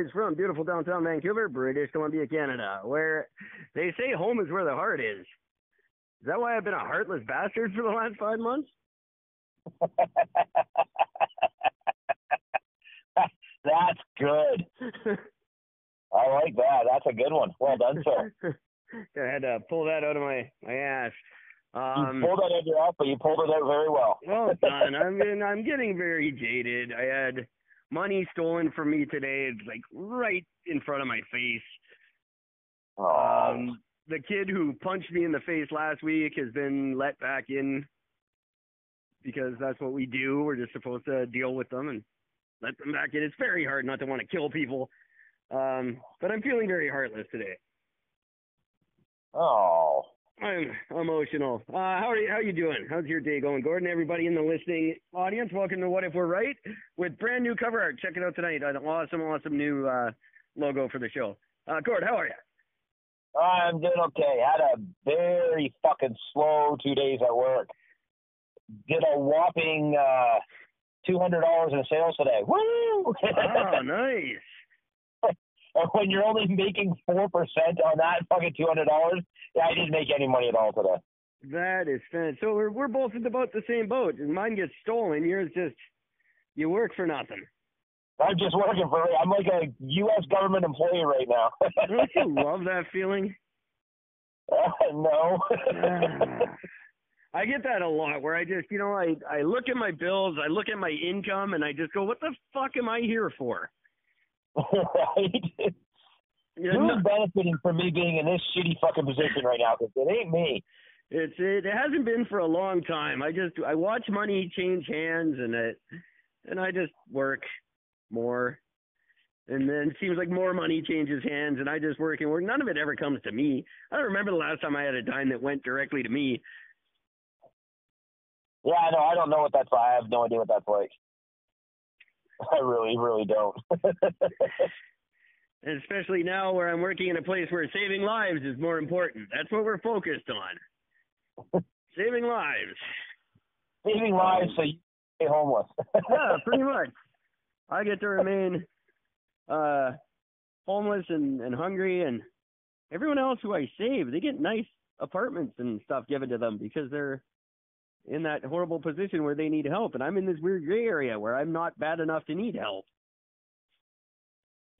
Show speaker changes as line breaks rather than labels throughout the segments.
at you as always from beautiful downtown Vancouver, British Columbia, Canada, where they say home is where the heart is. Is that why I've been a heartless bastard for the last five months?
That's good. I like that. That's a good one. Well done, sir.
I had to pull that out of my, my ass. Um,
you pulled that out of your ass, but you pulled it out very well.
well done. I'm I'm getting very jaded. I had money stolen from me today, it's like right in front of my face.
Oh,
Um, the kid who punched me in the face last week has been let back in because that's what we do. We're just supposed to deal with them and let them back in. It's very hard not to want to kill people. Um, but I'm feeling very heartless today.
oh.
I'm emotional. Uh, how are you? How are you doing? How's your day going, Gordon? Everybody in the listening audience, welcome to What If We're Right with brand new cover art. Check it out tonight. An awesome, awesome new uh, logo for the show. Uh, Gord, how are you?
I'm doing okay. Had a very fucking slow two days at work. Did a whopping uh, two hundred dollars in sales today. Woo!
Oh, nice.
And when you're only making four percent on that fucking two hundred dollars, yeah, I didn't make any money at all today.
That is fan. So we're we're both in about the same boat. Mine gets stolen. Yours just you work for nothing.
I'm just working for. I'm like a U.S. government employee right now.
Don't you love that feeling?
no.
Ah. I get that a lot where I just, you know, I I look at my bills, I look at my income, and I just go, "What the fuck am I here for?"
right?
You're
Who's
know,
benefiting from me being in this shitty fucking position right now? Because it ain't me.
it's it, it hasn't been for a long time. I just I watch money change hands, and it and I just work more, and then it seems like more money changes hands, and I just work and work. None of it ever comes to me. I don't remember the last time I had a dime that went directly to me.
Yeah, I know. I don't know what that's like. I have no idea what that's like. I really, really don't.
Especially now where I'm working in a place where saving lives is more important. That's what we're focused on. saving lives.
Saving lives so you stay homeless.
Yeah, pretty much. I get to remain uh homeless and, and hungry and everyone else who I save, they get nice apartments and stuff given to them because they're in that horrible position where they need help and I'm in this weird gray area where I'm not bad enough to need help.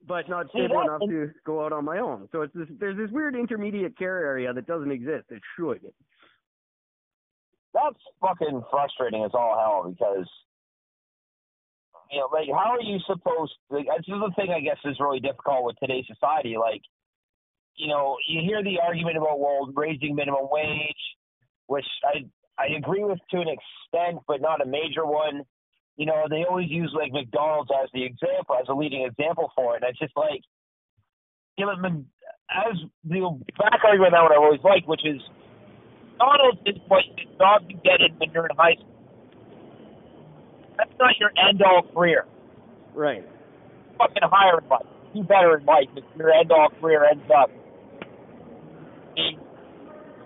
But not stable enough to go out on my own. So it's this there's this weird intermediate care area that doesn't exist. It should.
that's fucking frustrating as all hell because you know, like how are you supposed like this is the thing I guess is really difficult with today's society. Like, you know, you hear the argument about well raising minimum wage, which I I agree with to an extent, but not a major one. You know, they always use like McDonald's as the example, as a leading example for it. And it's just like you know, as the back argument that one I always liked, which is McDonald's is what you you get it when you're in high school. That's not your end all career.
Right.
Fucking higher in life. Do better in life if your end all career ends up. being,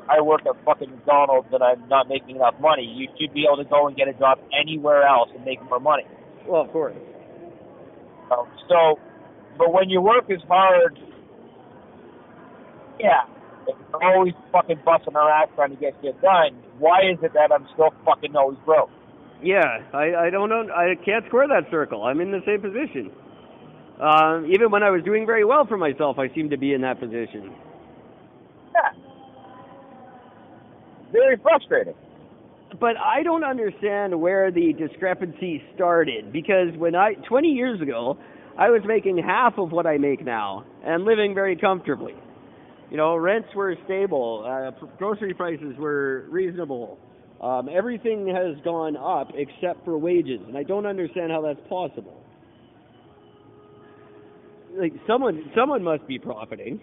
I work at fucking McDonald's and I'm not making enough money. You should be able to go and get a job anywhere else and make more money.
Well, of course.
Um, so, but when you work as hard, yeah, if you're always fucking busting our ass trying to get shit done, why is it that I'm still fucking always broke?
Yeah, I I don't know. I can't square that circle. I'm in the same position. Um, even when I was doing very well for myself, I seemed to be in that position.
Yeah. Very frustrating.
But I don't understand where the discrepancy started because when I 20 years ago, I was making half of what I make now and living very comfortably. You know, rents were stable, uh, grocery prices were reasonable. Um, everything has gone up except for wages, and I don't understand how that's possible. Like someone, someone must be profiting.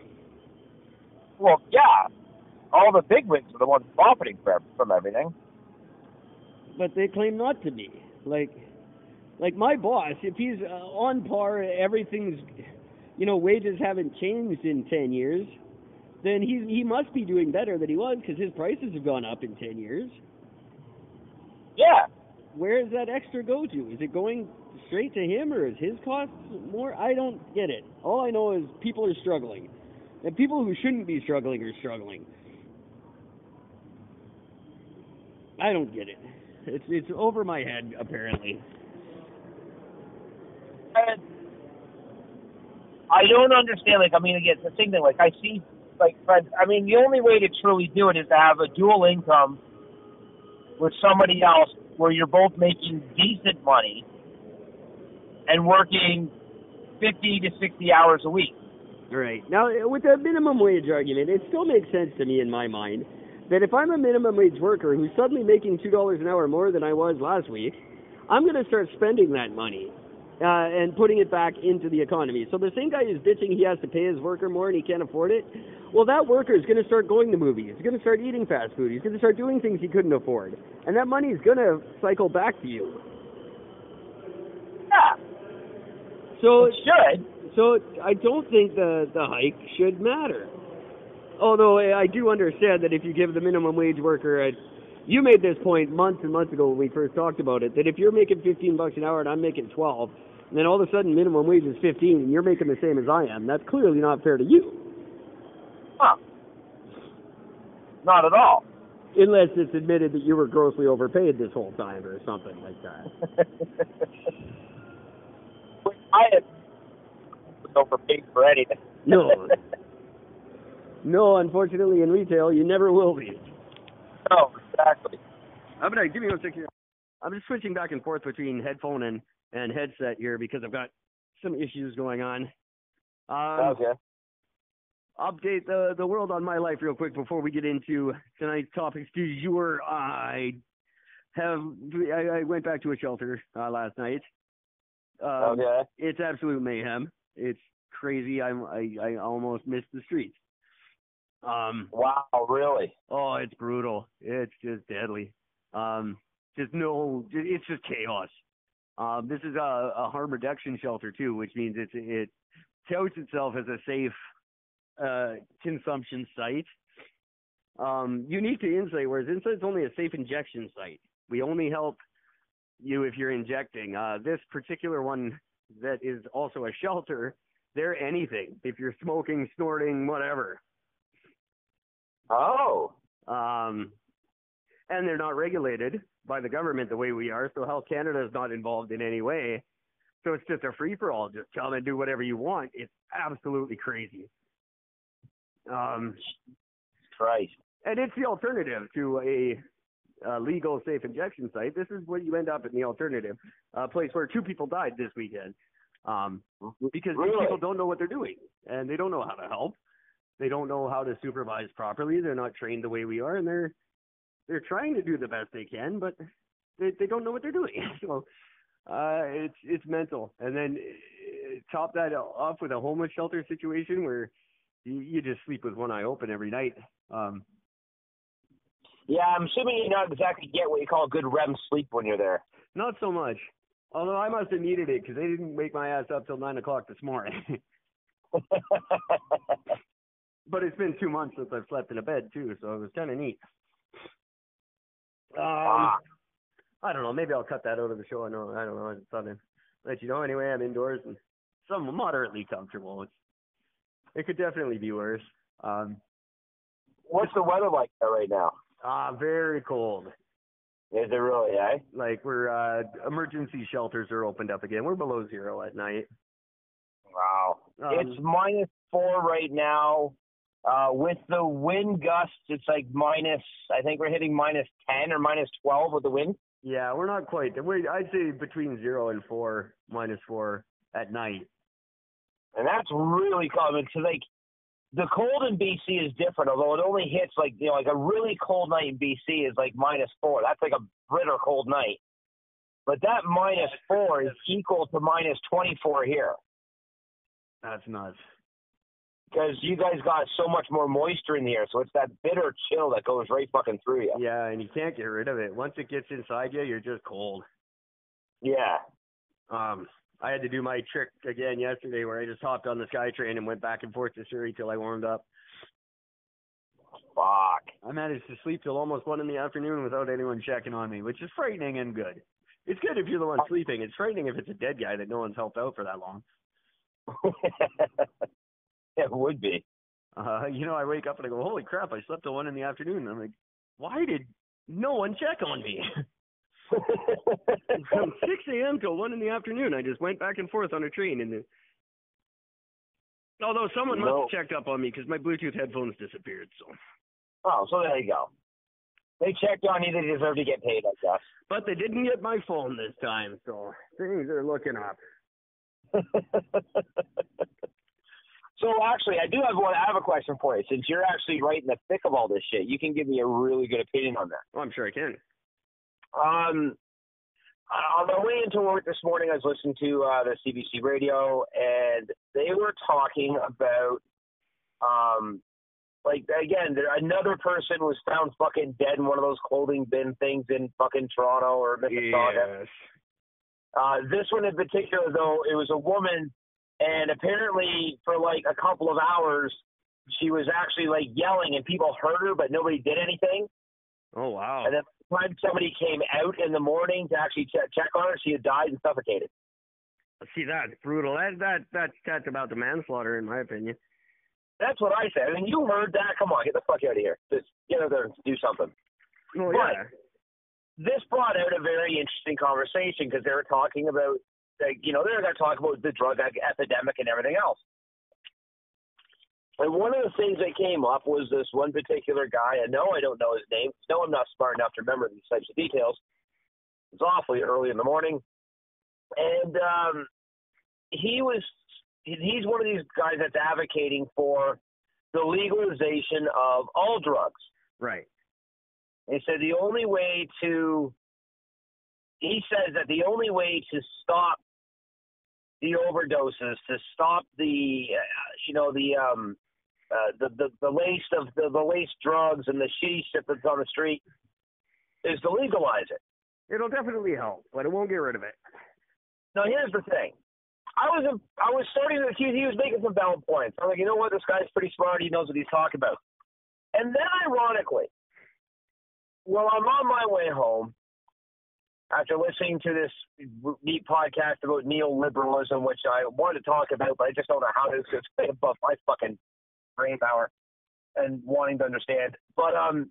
Well, yeah, all the big wigs are the ones profiting from from everything.
But they claim not to be. Like, like my boss, if he's uh, on par, everything's, you know, wages haven't changed in ten years, then he he must be doing better than he was because his prices have gone up in ten years.
Yeah.
Where does that extra go to? Is it going straight to him or is his costs more? I don't get it. All I know is people are struggling. And people who shouldn't be struggling are struggling. I don't get it. It's it's over my head apparently.
And I don't understand. Like, I mean, again, it's the same thing. Like, I see, like, friends. I mean, the only way to truly do it is to have a dual income with somebody else where you're both making decent money and working 50 to 60 hours a week.
Right. Now, with the minimum wage argument, it still makes sense to me in my mind that if I'm a minimum wage worker who's suddenly making $2 an hour more than I was last week, I'm going to start spending that money uh, and putting it back into the economy. So the same guy who's bitching he has to pay his worker more and he can't afford it, well, that worker is going to start going to movies. He's going to start eating fast food. He's going to start doing things he couldn't afford, and that money is going to cycle back to you.
Yeah.
So
it should.
So I don't think the the hike should matter. Although I do understand that if you give the minimum wage worker a you made this point months and months ago when we first talked about it that if you're making 15 bucks an hour and I'm making 12, and then all of a sudden minimum wage is 15 and you're making the same as I am, that's clearly not fair to you.
Huh. Not at all.
Unless it's admitted that you were grossly overpaid this whole time or something like that.
I had overpaid for anything.
no. No, unfortunately, in retail, you never will be.
No, exactly.
I'm gonna give me one second. I'm just switching back and forth between headphone and and headset here because I've got some issues going on. Um,
okay.
Update the the world on my life real quick before we get into tonight's topics du jour. I have I, I went back to a shelter uh, last night. Um,
okay.
It's absolute mayhem. It's crazy. I'm I, I almost missed the streets. Um,
wow, really?
Oh, it's brutal. It's just deadly. Um, just no, it's just chaos. Um, this is a, a harm reduction shelter too, which means it's it touts itself as a safe uh, consumption site. Um, unique to Insite, whereas Insite's only a safe injection site. We only help you if you're injecting. Uh, this particular one that is also a shelter, they're anything. If you're smoking, snorting, whatever.
Oh.
Um, and they're not regulated by the government the way we are. So Health Canada is not involved in any way. So it's just a free for all. Just come and do whatever you want. It's absolutely crazy. Um,
Christ.
And it's the alternative to a, a legal safe injection site. This is where you end up in the alternative, a place where two people died this weekend. Um, because
really?
these people don't know what they're doing and they don't know how to help. They don't know how to supervise properly. They're not trained the way we are, and they're they're trying to do the best they can, but they they don't know what they're doing. so uh, it's it's mental. And then uh, top that off with a homeless shelter situation where you, you just sleep with one eye open every night. Um,
yeah, I'm assuming you don't exactly get what you call good REM sleep when you're there.
Not so much. Although I must have needed it because they didn't wake my ass up till nine o'clock this morning. but it's been two months since I've slept in a bed too, so it was kind of neat. Um,
ah.
I don't know. Maybe I'll cut that out of the show. I know. I don't know. I just thought I'd let you know. Anyway, I'm indoors and some moderately comfortable. It's it could definitely be worse. Um,
What's the weather like there right now?
Ah, uh, very cold.
Is it really, eh?
Like we're uh emergency shelters are opened up again. We're below zero at night.
Wow.
Um,
it's minus four right now. Uh, with the wind gusts, it's like minus. I think we're hitting minus ten or minus twelve with the wind.
Yeah, we're not quite. we I'd say between zero and four, minus four at night.
And that's really common. So like, the cold in BC is different, although it only hits like you know, like a really cold night in BC is like minus four. That's like a bitter cold night. But that minus four is equal to minus twenty four here.
That's nuts.
Because you guys got so much more moisture in the air, so it's that bitter chill that goes right fucking through you.
Yeah, and you can't get rid of it. Once it gets inside you, you're just cold.
Yeah.
Um, I had to do my trick again yesterday where I just hopped on the SkyTrain and went back and forth to Surrey till I warmed up.
Fuck.
I managed to sleep till almost one in the afternoon without anyone checking on me, which is frightening and good. It's good if you're the one sleeping. It's frightening if it's a dead guy that no one's helped out for that long.
it would be.
Uh, you know, I wake up and I go, "Holy crap! I slept till one in the afternoon." I'm like, "Why did no one check on me?" From 6 a.m. till 1 in the afternoon, I just went back and forth on a train. And the, although someone must have checked up on me because my Bluetooth headphones disappeared. So,
Oh, so there you go. They checked on you. They deserve to get paid, I guess.
but they didn't get my phone this time. So things are looking up.
so actually, I do have one. I have a question for you. Since you're actually right in the thick of all this shit, you can give me a really good opinion on that.
Oh, I'm sure I can.
Um, on my way into work this morning, I was listening to uh, the CBC radio, and they were talking about, um, like again, there, another person was found fucking dead in one of those clothing bin things in fucking Toronto or Mississauga.
Yes.
Uh, this one in particular, though, it was a woman, and apparently for like a couple of hours, she was actually like yelling, and people heard her, but nobody did anything.
Oh wow.
And then the time somebody came out in the morning to actually check, check on her, she had died and suffocated.
See that's brutal. That that that's that's about the manslaughter in my opinion.
That's what I said. I mean, you heard that. Come on, get the fuck out of here. Just get out there and do something.
Well,
But-
yeah.
This brought out a very interesting conversation because they were talking about, like, you know, they're going to talk about the drug epidemic and everything else. And one of the things that came up was this one particular guy. I know I don't know his name. No, I'm not smart enough to remember these types of details. It's awfully early in the morning, and um, he was he's one of these guys that's advocating for the legalization of all drugs.
Right.
He said the only way to he says that the only way to stop the overdoses, to stop the uh, you know the um uh, the, the the laced of the, the laced drugs and the shitty shit that's on the street is to legalize it.
It'll definitely help, but it won't get rid of it.
Now here's the thing. I was I was starting to accuse he was making some valid points. I'm like, you know what, this guy's pretty smart. He knows what he's talking about. And then ironically, well, I'm on my way home after listening to this neat podcast about neoliberalism, which I wanted to talk about, but I just don't know how to. It's way above my fucking brain power and wanting to understand. But um,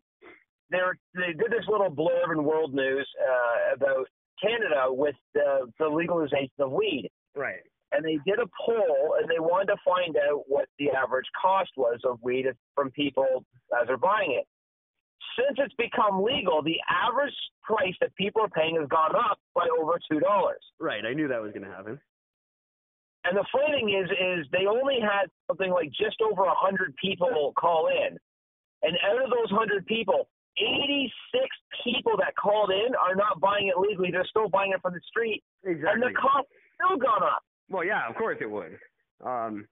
they they did this little blurb in World News uh, about Canada with the, the legalization of weed
Right.
and they did a poll and they wanted to find out what the average cost was of weed from people as they're buying it. Since it's become legal, the average price that people are paying has gone up by over two dollars.
Right. I knew that was going to happen.
And the funny thing is, is they only had something like just over a hundred people call in, and out of those hundred people, eighty-six people that called in are not buying it legally; they're still buying it from the street,
Exactly.
and the cost still gone up.
Well, yeah, of course it would. Um,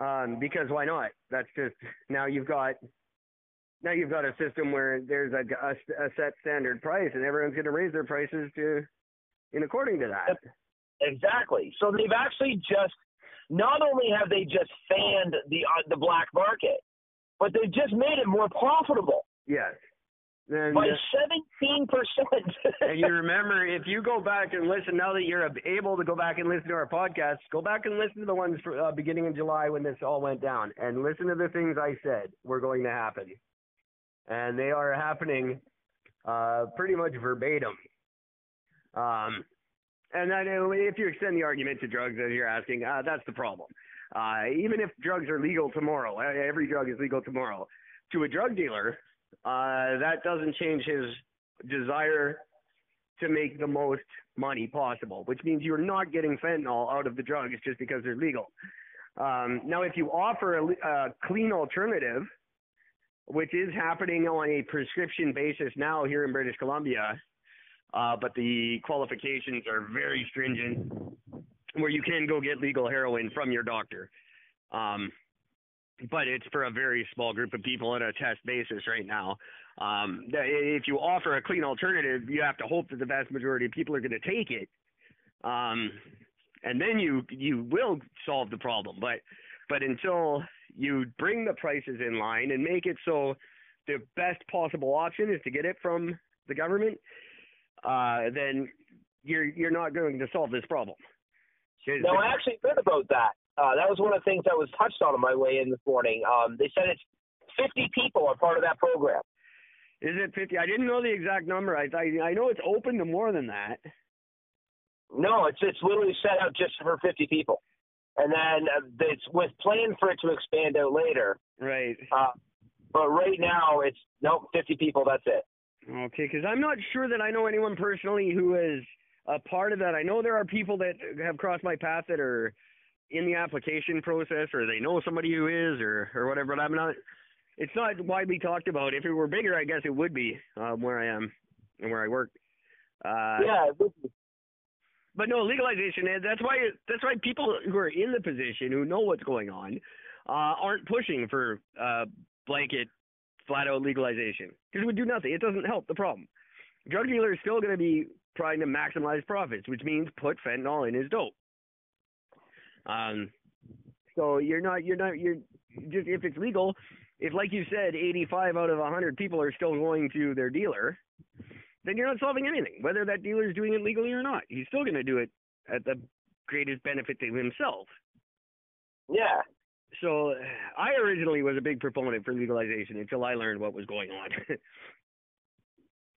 um, because why not? That's just now you've got now you've got a system where there's a, a, a set standard price, and everyone's going to raise their prices to in according to that.
Exactly. So they've actually just not only have they just fanned the uh, the black market, but they've just made it more profitable
Yes. And,
by
uh,
seventeen percent.
and you remember if you go back and listen now that you're able to go back and listen to our podcasts, go back and listen to the ones for, uh, beginning in July when this all went down, and listen to the things I said were going to happen, and they are happening uh, pretty much verbatim. Um, and then if you extend the argument to drugs, as you're asking, uh, that's the problem. Uh, even if drugs are legal tomorrow, uh, every drug is legal tomorrow. To a drug dealer, uh, that doesn't change his desire to make the most money possible, which means you're not getting fentanyl out of the drugs just because they're legal. Um, now, if you offer a, a clean alternative, which is happening on a prescription basis now here in British Columbia, uh, but the qualifications are very stringent, where you can go get legal heroin from your doctor. Um, but it's for a very small group of people on a test basis right now. Um, if you offer a clean alternative, you have to hope that the vast majority of people are going to take it, um, and then you you will solve the problem. But but until you bring the prices in line and make it so the best possible option is to get it from the government, uh, then you're you're not going to solve this problem.
No, I actually heard about that. Uh, that was one of the things that was touched on on my way in this morning. Um, they said it's 50 people are part of that program.
Is it 50? I didn't know the exact number. I I, I know it's open to more than that.
No, it's it's literally set up just for 50 people, and then uh, it's with plan for it to expand out later.
Right.
Uh, but right now it's nope, 50 people. That's it.
Okay, because I'm not sure that I know anyone personally who is a part of that. I know there are people that have crossed my path that are in the application process, or they know somebody who is, or or whatever. But I'm not. It's not widely talked about. If it were bigger, I guess it would be um, where I am and where I work. Uh,
yeah.
But no legalization. That's why. That's why people who are in the position who know what's going on uh, aren't pushing for uh, blanket, flat out legalization because it would do nothing. It doesn't help the problem. Drug dealers still going to be trying to maximize profits, which means put fentanyl in his dope. Um, so you're not you're not you're just if it's legal, if like you said, 85 out of 100 people are still going to their dealer, then you're not solving anything. Whether that dealer is doing it legally or not, he's still going to do it at the greatest benefit to himself.
Yeah.
So I originally was a big proponent for legalization until I learned what was going on.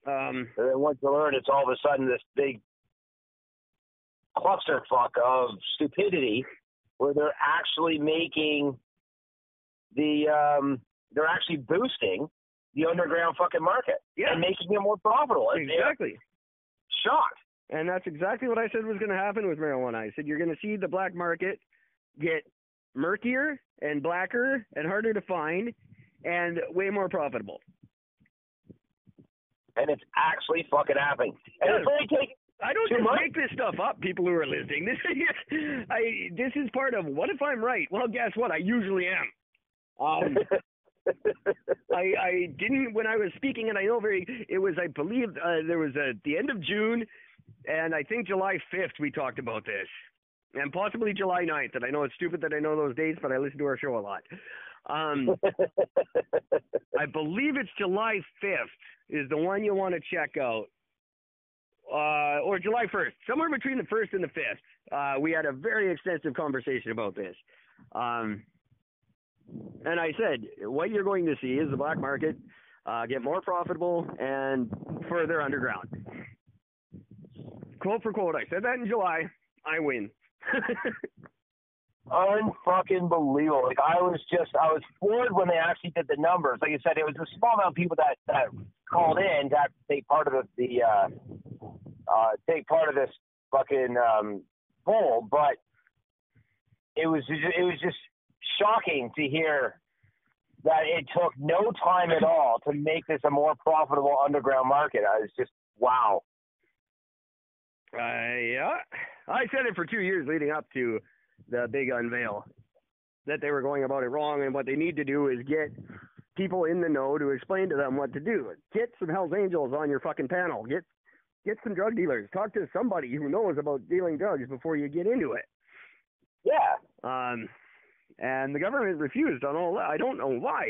um,
and then once you learn, it's all of a sudden this big clusterfuck of stupidity where they're actually making the um they're actually boosting the underground fucking market
yeah.
and making it more profitable.
Exactly.
Shocked.
And that's exactly what I said was going to happen with marijuana. I said you're going to see the black market get murkier and blacker and harder to find and way more profitable.
And it's actually fucking happening. And
Yeah.
it's only taking
I don't
Too
just
much?
make this stuff up, people who are listening. This is, I, this is part of what if I'm right? Well, guess what? I usually am. Um, I, I didn't when I was speaking, and I know very. It was, I believe, uh, there was a, the end of June, and I think July 5th we talked about this, and possibly July 9th. And I know it's stupid that I know those dates, but I listen to our show a lot. Um, I believe it's July 5th is the one you want to check out. Uh, or July 1st, somewhere between the 1st and the 5th. Uh, we had a very extensive conversation about this. Um, and I said, what you're going to see is the black market uh, get more profitable and further underground. Quote for quote, I said that in July. I win.
unfucking believable. Like I was just I was floored when they actually did the numbers. Like I said, it was a small amount of people that that called in to take part of the, the uh uh take part of this fucking um poll, but it was it was just shocking to hear that it took no time at all to make this a more profitable underground market. I was just wow.
Uh, yeah, I said it for two years leading up to the big unveil that they were going about it wrong, and what they need to do is get people in the know to explain to them what to do. Get some Hell's Angels on your fucking panel. Get get some drug dealers. Talk to somebody who knows about dealing drugs before you get into it.
Yeah.
Um, and the government refused on all that. I don't know why.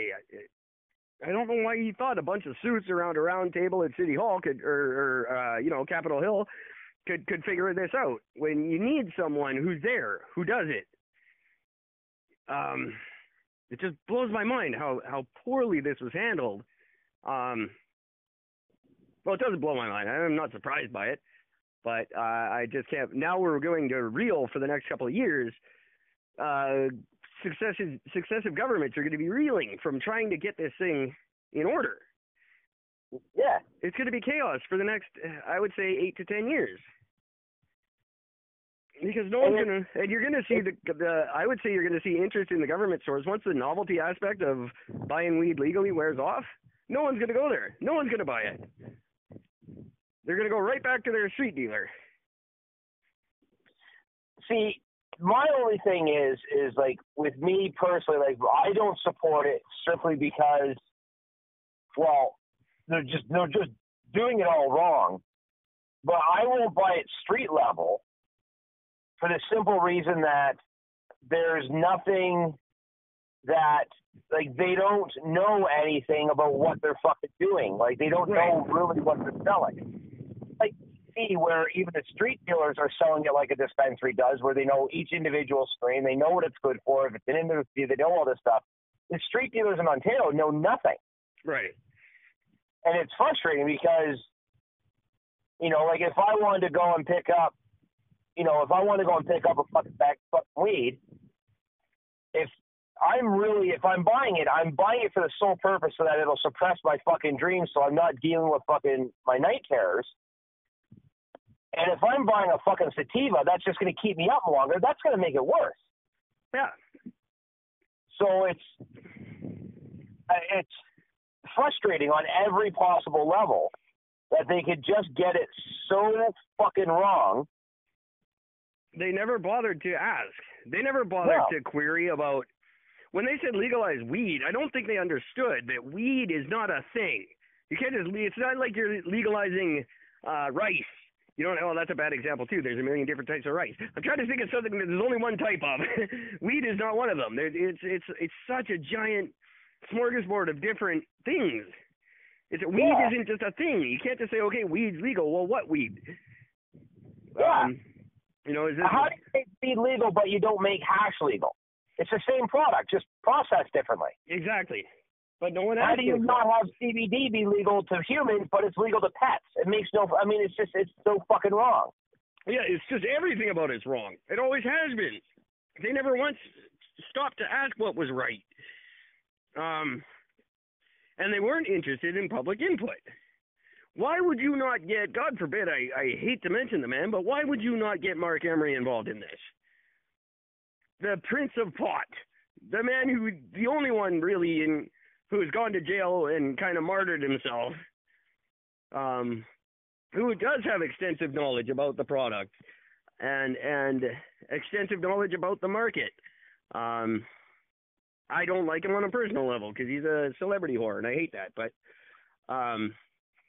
I don't know why he thought a bunch of suits around a round table at City Hall could, or, or uh, you know, Capitol Hill could could figure this out. When you need someone who's there, who does it. Um, it just blows my mind how how poorly this was handled. Um, well, it doesn't blow my mind. I'm not surprised by it, but uh, I just can't. Now we're going to reel for the next couple of years. Uh, successive successive governments are going to be reeling from trying to get this thing in order.
Yeah.
It's going to be chaos for the next, I would say, eight to ten years. Because no one's gonna, and you're gonna see the the. I would say you're gonna see interest in the government stores once the novelty aspect of buying weed legally wears off. No one's gonna go there. No one's gonna buy it. They're gonna go right back to their street dealer.
See, my only thing is is like with me personally, like I don't support it strictly because, well, they're just they're just doing it all wrong. But I won't buy it street level for the simple reason that there's nothing that like they don't know anything about what they're fucking doing. Like they don't know really what they're selling. Where even the street dealers are selling it like a dispensary does, where they know each individual strain, they know what it's good for. If it's an industry, they know all this stuff. The street dealers in Ontario know nothing.
Right.
And it's frustrating because, you know, like if I wanted to go and pick up, you know, if I want to go and pick up a fucking bag of fucking weed, if I'm really, if I'm buying it, I'm buying it for the sole purpose so that it'll suppress my fucking dreams so I'm not dealing with fucking my night terrors. And if I'm buying a fucking sativa, that's just going to keep me up longer. That's going to make it worse.
Yeah.
So it's it's frustrating on every possible level that they could just get it so fucking wrong.
They never bothered to ask. They never bothered
No.
to query about when they said legalize weed. I don't think they understood that weed is not a thing. You can't just. It's not like you're legalizing uh, rice. You don't. Oh, that's a bad example too. There's a million different types of rice. I'm trying to think of something that there's only one type of. weed is not one of them. There- It's it's it's such a giant smorgasbord of different things. It's weed
Yeah.
isn't just a thing. You can't just say, okay, weed's legal. Well, what weed?
Yeah.
Um, you know, is this
How do you make weed legal but you don't make hash legal? It's the same product, just processed differently.
exactly? But no one
How do you not have CBD be legal to humans, but it's legal to pets? It makes no. I mean, it's just it's so fucking wrong.
Yeah, it's just everything about it's wrong. It always has been. They never once stopped to ask what was right. Um, and they weren't interested in public input. Why would you not get, God forbid, I, I hate to mention the man, but why would you not get Marc Emery involved in this? The Prince of Pot, the man who, the only one really in, who has gone to jail and kind of martyred himself, um, who does have extensive knowledge about the product and and extensive knowledge about the market. Um, I don't like him on a personal level because he's a celebrity whore, and I hate that. But um,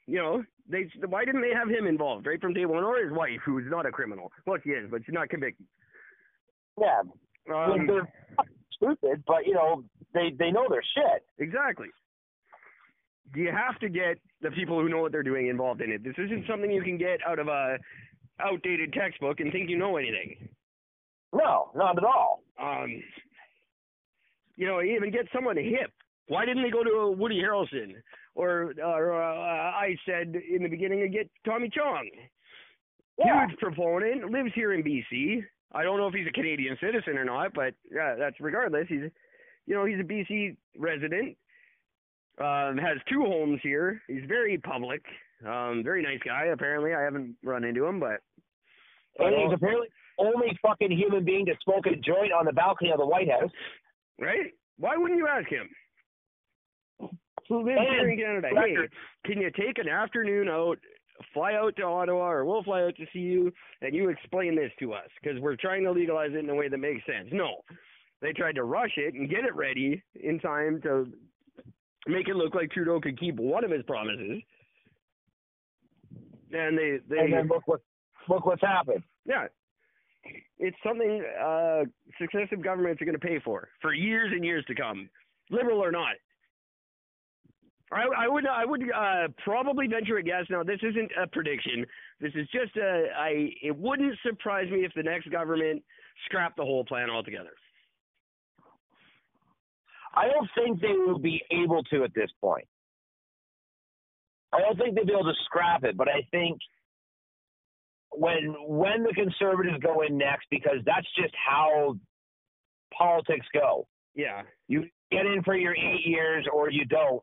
you know, they why didn't they have him involved right from day one, or his wife, who's not a criminal? Well, she is, but she's not convicted.
Yeah, I mean,
Um,
they're stupid, but you know they they know their shit.
Exactly. You have to get the people who know what they're doing involved in it. This isn't something you can get out of a outdated textbook and think you know anything.
No, not at all.
Um, you know, even get someone hip. Why didn't they go to Woody Harrelson or, or uh, I said in the beginning and get Tommy Chong?
Yeah.
Huge proponent, lives here in BC. I don't know if he's a Canadian citizen or not, but yeah, that's regardless. He's, you know, he's a BC resident. Um, has two homes here. He's very public. Um, very nice guy. Apparently, I haven't run into him, but
And he's apparently only fucking human being to smoke a joint on the balcony of the White House.
right? Why wouldn't you ask him? Who lives here in Canada? Hey, can you take an afternoon out, fly out to Ottawa, or we'll fly out to see you, and you explain this to us because we're trying to legalize it in a way that makes sense. No, they tried to rush it and get it ready in time to make it look like Trudeau could keep one of his promises, and they they
And then look what look what's happened.
yeah. It's something uh, successive governments are going to pay for for years and years to come, liberal or not. I, I would I would uh, probably venture a guess. Now, this isn't a prediction. This is just a. I. It wouldn't surprise me if the next government scrapped the whole plan altogether.
I don't think they will be able to at this point. I don't think they'll be able to scrap it, but I think when when the conservatives go in next, because that's just how politics go.
Yeah.
You get in for your eight years or you don't,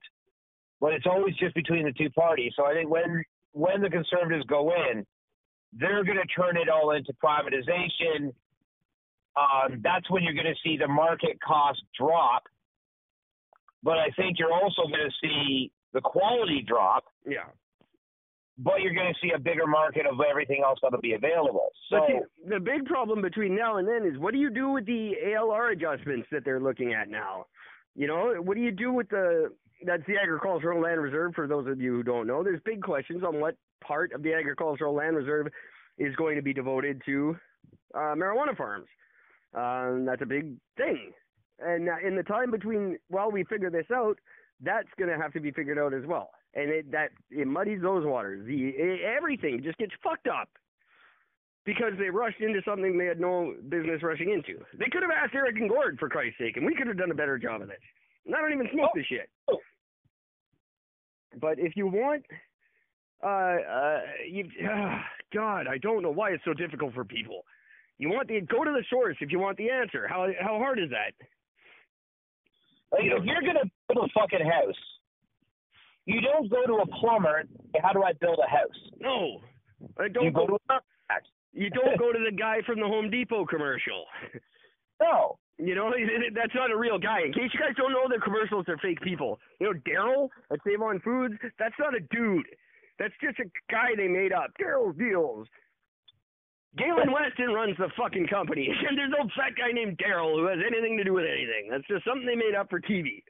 but it's always just between the two parties. So I think when when the conservatives go in, they're going to turn it all into privatization. Um, that's when you're going to see the market cost drop. But I think you're also going to see the quality drop.
Yeah.
But you're going to see a bigger market of everything else that'll be available. So
see, the big problem between now and then is what do you do with the ALR adjustments that they're looking at now? You know, what do you do with the that's the agricultural land reserve for those of you who don't know. There's big questions on what part of the agricultural land reserve is going to be devoted to uh, marijuana farms. Um, that's a big thing. And in the time between while we figure this out, that's going to have to be figured out as well. And it, that it muddies those waters. The it, everything just gets fucked up because they rushed into something they had no business rushing into. They could have asked Eric and Gord for Christ's sake, and we could have done a better job of this. And I don't even smoke
Oh.
this shit. But if you want, uh, uh, you, uh, God, I don't know why it's so difficult for people. You want the go to the source if you want the answer. How how hard is that?
Like, if you're to build a fucking house, you don't go to a plumber. and say, How do I build a house?
No, I
You
don't
go
go.
to a.
You don't go to the guy from the Home Depot commercial.
No.
You know, that's not a real guy. In case you guys don't know, the commercials are fake people. You know, Daryl at Save on Foods, that's not a dude. That's just a guy they made up. Daryl Deals. Galen Weston runs the fucking company, and there's no fat guy named Daryl who has anything to do with anything. That's just something they made up for TV.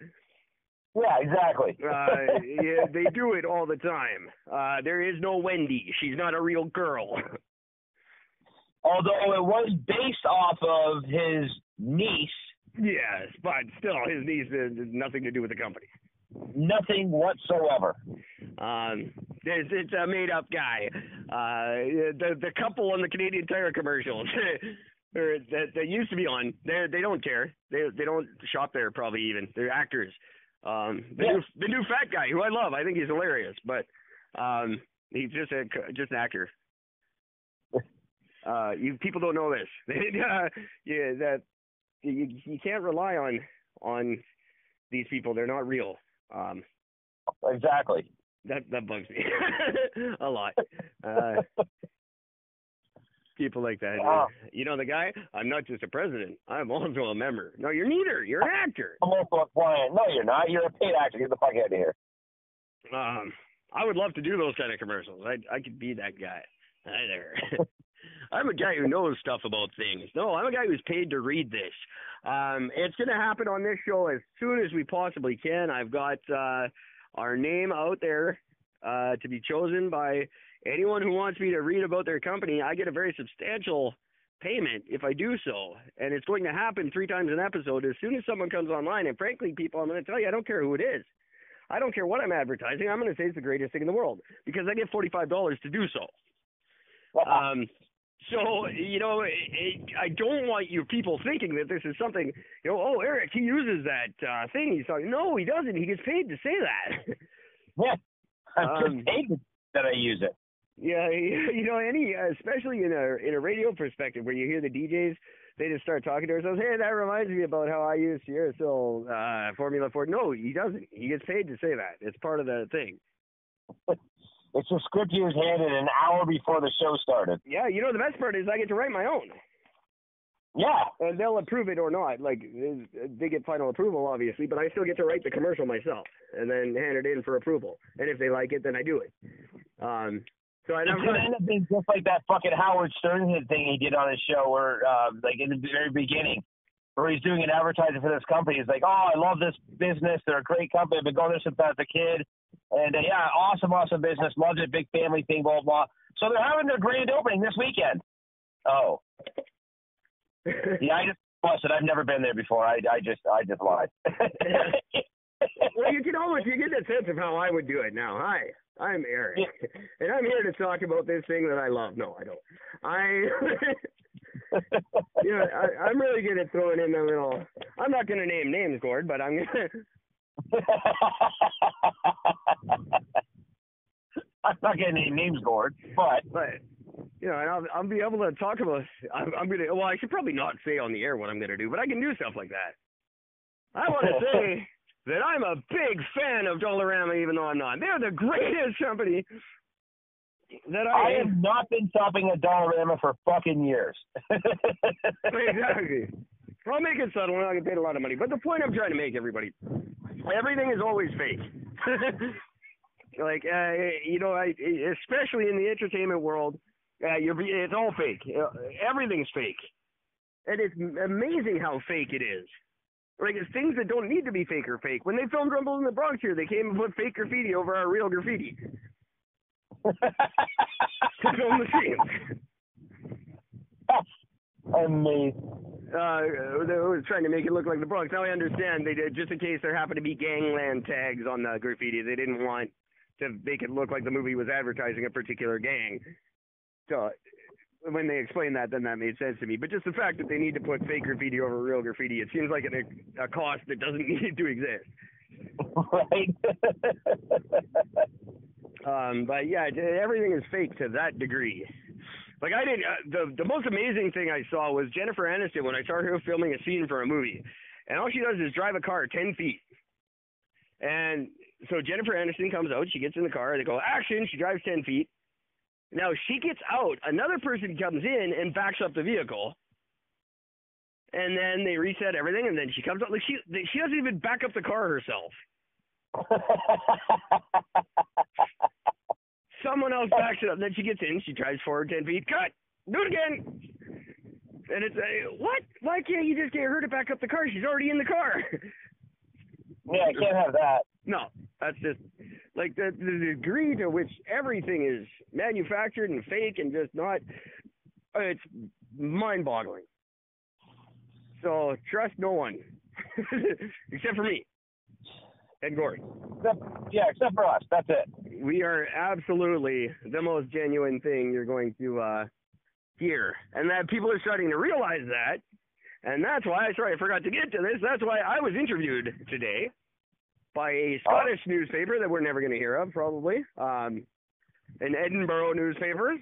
Yeah, exactly.
Uh, yeah, they do it all the time. Uh, there is no Wendy. She's not a real girl.
Although it was based off of his niece,
yes, but still, his niece has nothing to do with the company.
Nothing whatsoever.
Um, it's, it's a made up guy. Uh, the the couple on the Canadian Tire commercials, or that that used to be on, they they don't care. They they don't shop there probably even. They're actors. Um, the
Yeah.
new the new fat guy who I love, I think he's hilarious, but um, he's just a just an actor. Uh, you people don't know this. uh, yeah, that you you can't rely on on these people. They're not real. Um,
Exactly.
that that bugs me a lot. Uh, people like that.
Wow.
You know the guy? I'm not just a president. I'm also a member. No, you're neither. You're an actor.
I'm also a client. No, you're not. You're a paid actor. Get the fuck out of here.
Um, I would love to do those kind of commercials. I I could be that guy. Hi there. I'm a guy who knows stuff about things. No, I'm a guy who's paid to read this. Um, it's going to happen on this show as soon as we possibly can. I've got uh, our name out there uh, to be chosen by anyone who wants me to read about their company. I get a very substantial payment if I do so, and it's going to happen three times an episode as soon as someone comes online. And frankly, people, I'm going to tell you, I don't care who it is. I don't care what I'm advertising. I'm going to say it's the greatest thing in the world because I get forty-five dollars to do so. Um, so you know, it, it, I don't want your people thinking that this is something. You know, oh, Eric, he uses that uh, thing. He's talking. No, he doesn't. He gets paid to say that.
yeah. I'm
Um,
just paid that I use it.
yeah, you know, any, especially in a in a radio perspective, where you hear the DJs, they just start talking to ourselves. Hey, that reminds me about how I use Sierra Still uh, Formula Ford. No, he doesn't. He gets paid to say that. It's part of the thing.
It's a script he was handed an hour before the show started.
Yeah, you know, the best part is I get to write my own.
Yeah.
and they'll approve it or not. Like they get final approval, obviously, but I still get to write the commercial myself and then hand it in for approval. And if they like it, then I do it. Um, so I
It's
never.
gonna end up being just like that fucking Howard Stern thing he did on his show, where uh, like in the very beginning, where he's doing an advertising for this company. He's like, "Oh, I love this business. They're a great company. I've been going there since I was a kid, and uh, yeah, awesome, awesome business. Loves it. Big family thing. Blah blah." So they're having their grand opening this weekend. Oh, yeah, I just busted. I've never been there before. I I just I just lied.
well, you can almost you get that sense of how I would do it now. Hi, I'm Eric, and I'm here to talk about this thing that I love. No, I don't. I. you know, I, I'm really good at throwing in the little. I'm not going to name names, Gord, but I'm gonna.
I'm not getting any names, Gord, but
but you know, and I'll I'll be able to talk about. I'm, I'm gonna. Well, I should probably not say on the air what I'm gonna do, but I can do stuff like that. I want to say that I'm a big fan of Dollarama, even though I'm not. They're the greatest company. that I,
I have not been shopping at Dollarama for fucking years.
exactly. I'll make it subtle. and I'll get paid a lot of money. But the point I'm trying to make, everybody, everything is always fake. like, uh, you know, I, especially in the entertainment world, uh, you're, it's all fake. Uh, everything's fake. And it's amazing how fake it is. Like, it's things that don't need to be fake or fake. When they filmed Rumble in the Bronx here, they came and put fake graffiti over our real graffiti to film the scenes.
Amazing.
Uh, they were trying to make it look like the Bronx. Now I understand they did just in case there happened to be gangland tags on the graffiti. They didn't want to make it look like the movie was advertising a particular gang. So when they explained that, then that made sense to me. But just the fact that they need to put fake graffiti over real graffiti, it seems like an, a cost that doesn't need to exist.
Right.
Um, but yeah, everything is fake to that degree. Like I didn't. Uh, the the most amazing thing I saw was Jennifer Aniston when I saw her filming a scene for a movie, and all she does is drive a car ten feet. And so Jennifer Aniston comes out, she gets in the car, they go action. She drives ten feet. Now she gets out, another person comes in and backs up the vehicle. And then they reset everything, and then she comes out like she she doesn't even back up the car herself. Someone else backs it up. Then she gets in. She drives forward ten feet. Cut. Do it again. And it's uh, what? Why can't you just get her to back up the car? She's already in the car.
yeah, I can't have that.
No, that's just like the the degree to which everything is manufactured and fake and just not. It's mind-boggling. So trust no one, except for me and Gordon.
Except, yeah, except for us. That's it.
We are absolutely the most genuine thing you're going to uh, hear, and that people are starting to realize that. And that's why, sorry, I forgot to get to this. That's why I was interviewed today by a Scottish oh. newspaper that we're never going to hear of, probably, um, an Edinburgh newspaper.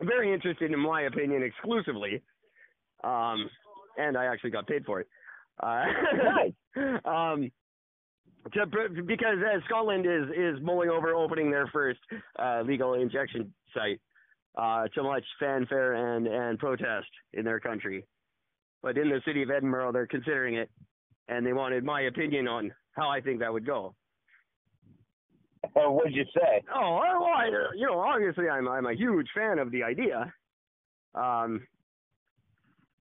Very interested, in my opinion, exclusively. Um, and I actually got paid for it. Uh, um, to, because uh, Scotland is is mulling over opening their first uh, legal injection site. Uh, to much fanfare and and protest in their country, but in the city of Edinburgh, they're considering it, and they wanted my opinion on how I think that would go.
Uh, what did you say?
Oh, well, I, you know, obviously I'm I'm a huge fan of the idea. Um,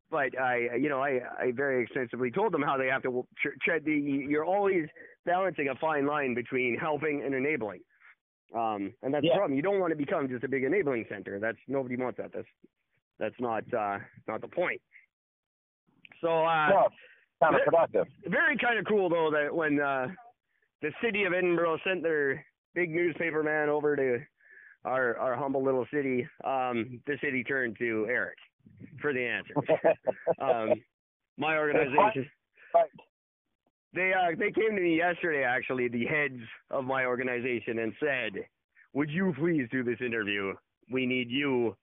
but I, you know, I, I very extensively told them how they have to tread the. You're always balancing a fine line between helping and enabling. Um, and that's yeah. the problem. You don't want to become just a big enabling center. That's nobody wants that. That's that's not uh, not the point. So uh,
counterproductive.
Very kind of cool though that when uh, the city of Edinburgh sent their big newspaper man over to our our humble little city, um, the city turned to Eric for the answer. um, my organization. They uh they came to me yesterday actually, the heads of my organization and said, Would you please do this interview? We need you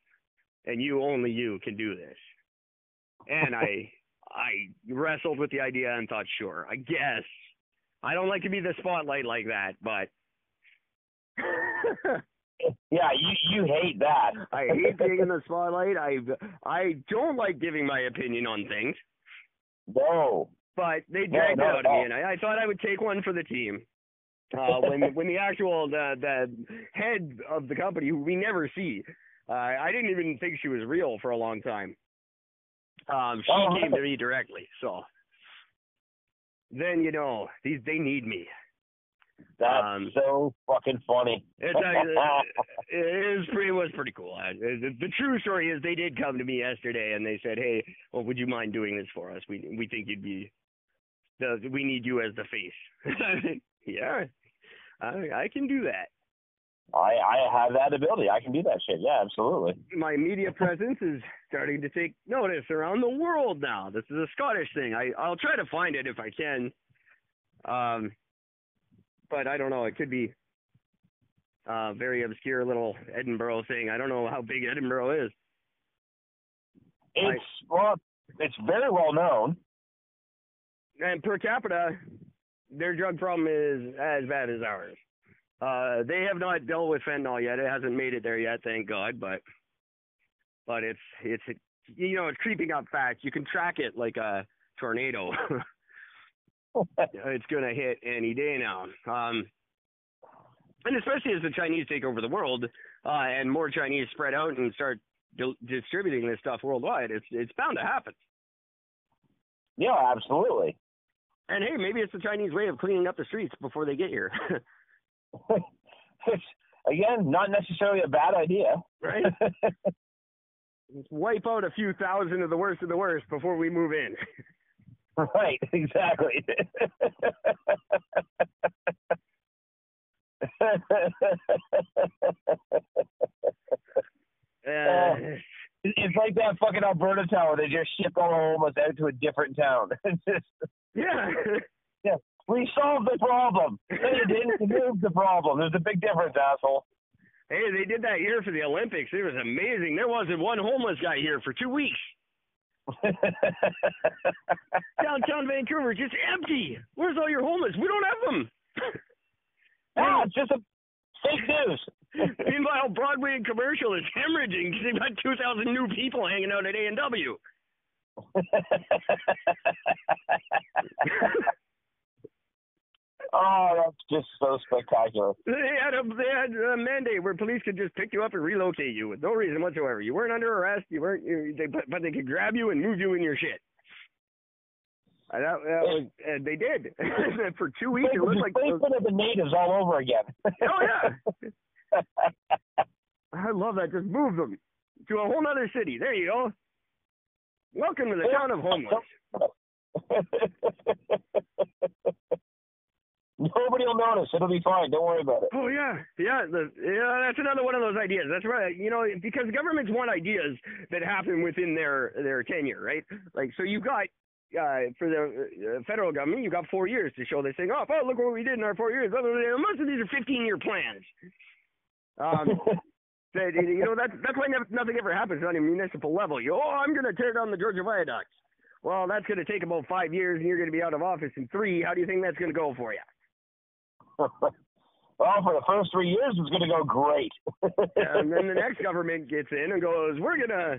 and you only you can do this. And I I wrestled with the idea and thought, sure, I guess. I don't like to be the spotlight like that, but
yeah, you you hate that.
I hate being in the spotlight. I I don't like giving my opinion on things.
No
but they dragged no, it out of me, and I, I thought I would take one for the team. Uh, when when the actual the the head of the company, who we never see, uh, I didn't even think she was real for a long time. Um, she oh, came to me directly, so then you know these they need me.
That's um, so fucking funny.
It's, uh, it was pretty was pretty cool. The, the, true story is they did come to me yesterday and they said, "Hey, well, would you mind doing this for us? We we think you'd be the we need you as the face. yeah, I I can do that.
I I have that ability. I can do that shit. Yeah, absolutely.
My media presence is starting to take notice around the world now. This is a Scottish thing. I I'll try to find it if I can. Um, but I don't know. It could be a very obscure little Edinburgh thing. I don't know how big Edinburgh is.
It's I, well, it's very well known
and per capita, their drug problem is as bad as ours. Uh, they have not dealt with fentanyl yet. It hasn't made it there yet, thank God. But but it's it's you know it's creeping up fast. You can track it like a tornado. it's gonna hit any day now. Um, and especially as the Chinese take over the world uh, and more Chinese spread out and start di- distributing this stuff worldwide, it's it's bound to happen.
Yeah, absolutely.
And hey, maybe it's the Chinese way of cleaning up the streets before they get here.
it's, again, not necessarily a bad idea.
Right. Wipe out a few thousand of the worst of the worst before we move in.
right, exactly.
Uh,
it's like that fucking Alberta town they just ship all the homeless out to a different town. Just,
yeah.
yeah, we solved the problem. You didn't. You moved the problem. There's a big difference, asshole.
Hey, they did that here for the Olympics. It was amazing. There wasn't one homeless guy here for two weeks. Downtown Vancouver just empty. Where's all your homeless? We don't have them.
yeah, it's just a fake news.
Meanwhile, Broadway and commercial is hemorrhaging because they've got 2,000 new people hanging out at A&W.
oh, that's just so spectacular.
They had a they had a mandate where police could just pick you up and relocate you with no reason whatsoever. You weren't under arrest. You weren't. You, they but, but they could grab you and move you in your shit. And that, that was, and they did for two weeks. It looked like
placement of the natives all over again.
oh yeah. I love that. Just move them to a whole other city. There you go. Welcome to the town of homeless.
Nobody will notice. It'll be fine. Don't worry about it.
Oh yeah, yeah, the, yeah. That's another one of those ideas. That's right. You know, because governments want ideas that happen within their their tenure, right? Like, so you've got uh, for the uh, federal government, you got four years to show this thing off. Oh, look what we did in our four years. Most of these are 15 year plans. Um, you know, that's that's why nothing ever happens on a municipal level. You, oh, I'm going to tear down the Georgia Viaducts. Well, that's going to take about five years, and you're going to be out of office in three. How do you think that's going to go for you?
well, for the first three years, it's going to go great.
and then the next government gets in and goes, "We're gonna,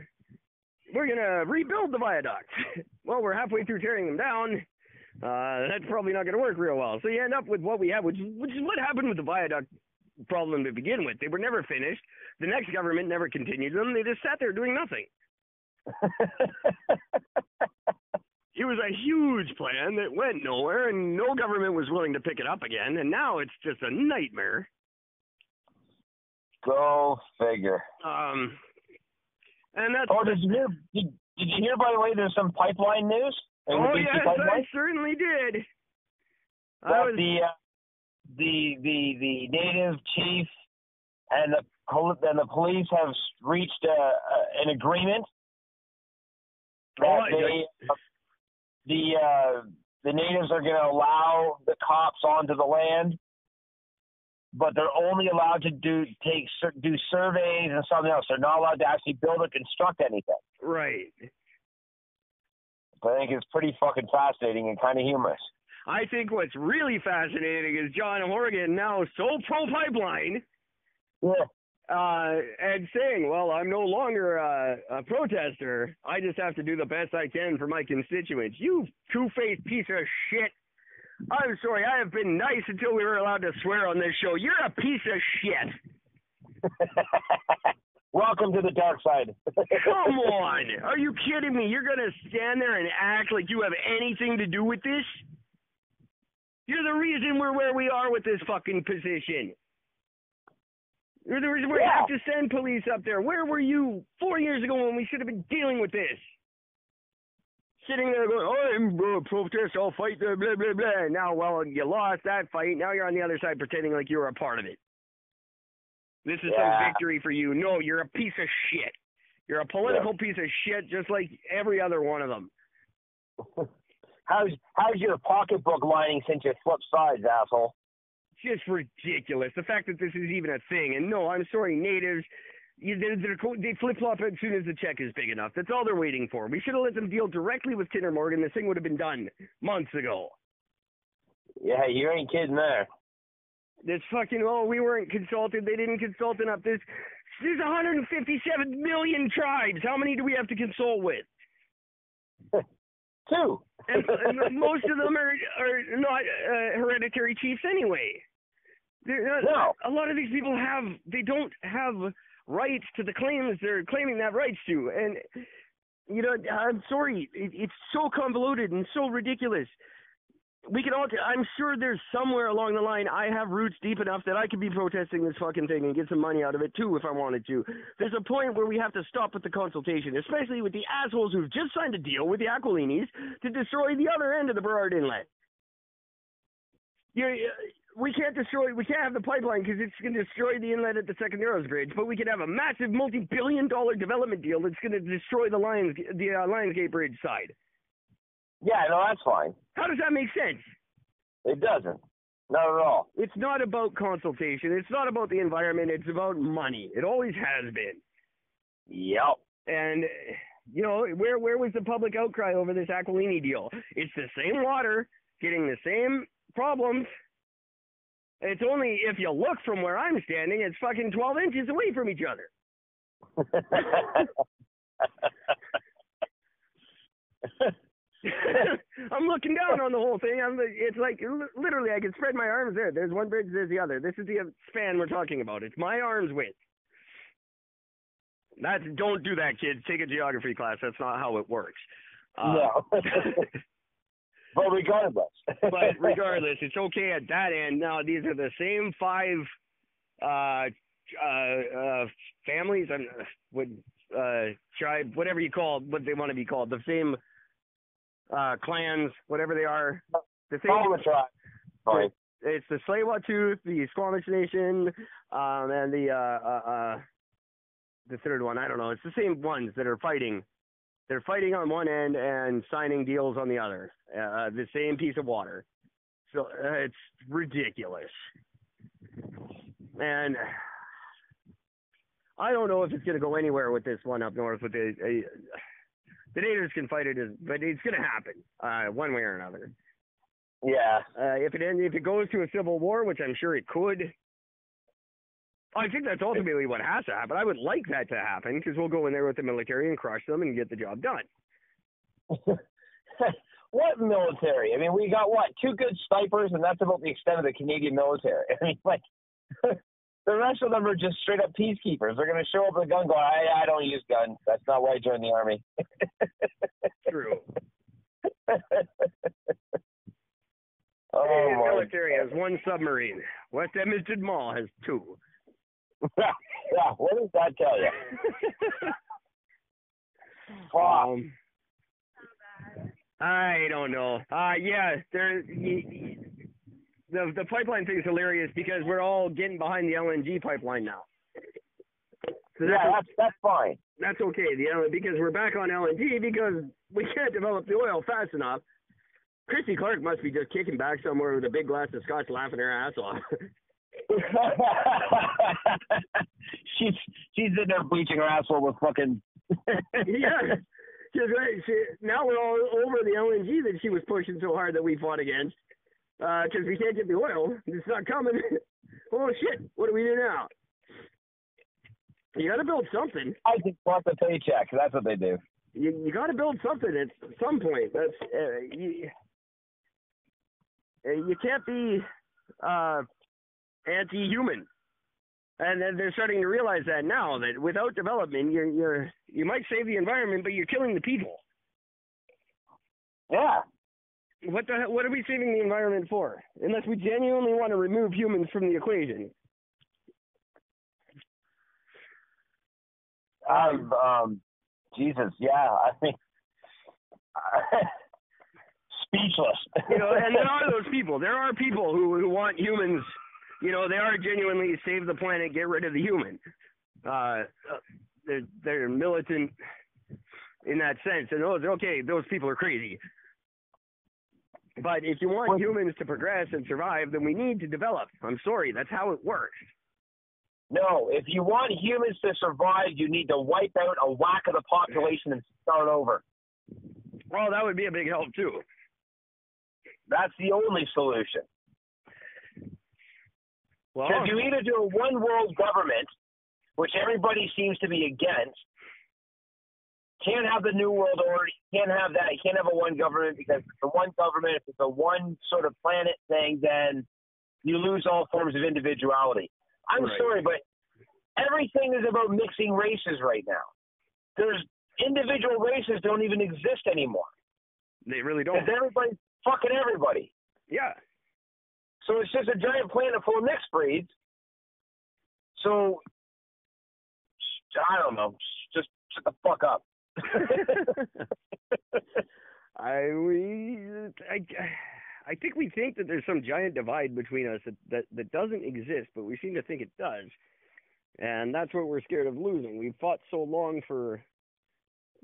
we're gonna rebuild the viaducts." well, we're halfway through tearing them down. Uh, that's probably not going to work real well. So you end up with what we have, which, which is what happened with the viaduct problem to begin with. They were never finished. The next government never continued them. They just sat there doing nothing. it was a huge plan that went nowhere, and no government was willing to pick it up again. And now it's just a nightmare.
Go figure.
Um, and that's.
Oh, did you hear? Did, did you hear? By the way, there's some pipeline news.
Oh yes, I certainly did.
That I was the uh, the the the native chief and the and the police have reached a, a, an agreement that oh, they, the uh, the natives are going to allow the cops onto the land, but they're only allowed to do take do surveys and something else. They're not allowed to actually build or construct anything.
Right.
I think it's pretty fucking fascinating and kind of humorous.
I think what's really fascinating is John Horgan now so pro pipeline.
Yeah.
Uh, and saying, well, I'm no longer a, a protester. I just have to do the best I can for my constituents. You two-faced piece of shit. I'm sorry, I have been nice until we were allowed to swear on this show. You're a piece of shit.
Welcome to the dark side.
Come on. Are you kidding me? You're going to stand there and act like you have anything to do with this? You're the reason we're where we are with this fucking position. You're the reason we yeah. have to send police up there. Where were you four years ago when we should have been dealing with this? Sitting there going, oh, I'm uh, protest, I'll fight, blah, blah, blah, blah. Now, well, you lost that fight. Now you're on the other side pretending like you were a part of it. This is yeah. some victory for you. No, you're a piece of shit. You're a political yeah. piece of shit just like every other one of them.
How's how's your pocketbook lining since you flipped sides, asshole?
Just ridiculous. The fact that this is even a thing. And no, I'm sorry, natives. They're, they're, they flip flop as soon as the check is big enough. That's all they're waiting for. We should have let them deal directly with Kinder Morgan. This thing would have been done months ago.
Yeah, you ain't kidding there.
This fucking oh we weren't consulted. They didn't consult enough. There's there's 157 million tribes. How many do we have to consult with?
Two.
and, and most of them are are not uh, hereditary chiefs anyway. Not,
No.
A lot of these people have they don't have rights to the claims they're claiming that rights to, and you know I'm sorry, it, it's so convoluted and so ridiculous. We can all. I'm sure there's somewhere along the line I have roots deep enough that I could be protesting this fucking thing and get some money out of it too if I wanted to. There's a point where we have to stop with the consultation, especially with the assholes who've just signed a deal with the Aquilinis to destroy the other end of the Burrard Inlet. You, we can't destroy. We can't have the pipeline because it's going to destroy the inlet at the second Narrows Bridge. But we could have a massive multi-billion-dollar development deal that's going to destroy the Lions, the uh, Lionsgate Bridge side.
Yeah, no, that's fine.
How does that make sense?
It doesn't. Not at all.
It's not about consultation. It's not about the environment. It's about money. It always has been.
Yep.
And you know, where where was the public outcry over this Aquilini deal? It's the same water getting the same problems. It's only if you look from where I'm standing, it's fucking 12 inches away from each other. I'm looking down on the whole thing. I'm, it's like literally, I can spread my arms there. There's one bridge, there's the other. This is the span we're talking about. It's my arm's width. That's don't do that, kids. Take a geography class. That's not how it works. Uh,
no. but regardless.
but regardless, it's okay at that end. Now these are the same five uh uh uh families and would uh tribe whatever you call what they want to be called. The same uh clans, whatever they are. The same
the tribe. Fine.
it's the Tsleil-Waututh, the Squamish Nation, um and the uh uh uh the third one, I don't know. It's the same ones that are fighting. They're fighting on one end and signing deals on the other. Uh, the same piece of water. So uh, it's ridiculous. And I don't know if it's going to go anywhere with this one up north. With the uh, the natives can fight it, but it's going to happen uh, one way or another.
Yeah.
Uh, if it if it goes to a civil war, which I'm sure it could, I think that's ultimately what has to happen. I would like that to happen because we'll go in there with the military and crush them and get the job done.
what military? I mean, we got what? Two good snipers, and that's about the extent of the Canadian military. I mean, like, the rest of them are just straight up peacekeepers. They're going to show up with a gun, go, I, I don't use guns. That's not why I joined the army.
True.
oh,
the military has one submarine. West Edmonton Mall has two.
Yeah, what does that tell you?
Um, I don't know. Uh yeah, there. y- y- The the pipeline thing is hilarious because we're all getting behind the LNG pipeline now. So that's,
yeah, that's that's fine.
that's okay. The because we're back on LNG because we can't develop the oil fast enough. Christy Clark must be just kicking back somewhere with a big glass of scotch, laughing her ass off.
she's she's in there bleaching her asshole with fucking.
yeah. Just, right, she, now we're all over the LNG that she was pushing so hard that we fought against. Because we can't get the oil. It's not coming. oh, shit. What do we do now? You got to build something.
I just want the paycheck. That's what they do.
You, you got to build something at some point. That's uh, you, uh, you can't be uh, anti-human. And then they're starting to realize that now that without development, you're you're you might save the environment, but you're killing the people.
Yeah.
What the hell, what are we saving the environment for? Unless we genuinely want to remove humans from the equation.
Um, um, Jesus. Yeah. I mean, speechless.
You know, and there are those people. There are people who who want humans. You know, they are genuinely save the planet, get rid of the human. Uh, they're they're militant in that sense, and those okay, those people are crazy. But if you want humans to progress and survive, then we need to develop. I'm sorry, that's how it works.
No, if you want humans to survive, you need to wipe out a whack of the population and start over.
Well, that would be a big help too.
That's the only solution. Because you either do a one world government, which everybody seems to be against. Can't have the new world order. Can't have that. You can't have a one government because it's a one government. If it's a one sort of planet thing, then you lose all forms of individuality. I'm
Right.
sorry, but everything is about mixing races right now. There's individual races don't even exist anymore.
they really don't.
Because everybody's fucking everybody.
Yeah.
So it's just a giant planet full of mixed breeds. So I don't know. Just shut the fuck up.
I we I I think we think that there's some giant divide between us that, that that doesn't exist, but we seem to think it does, and that's what we're scared of losing. We've fought so long for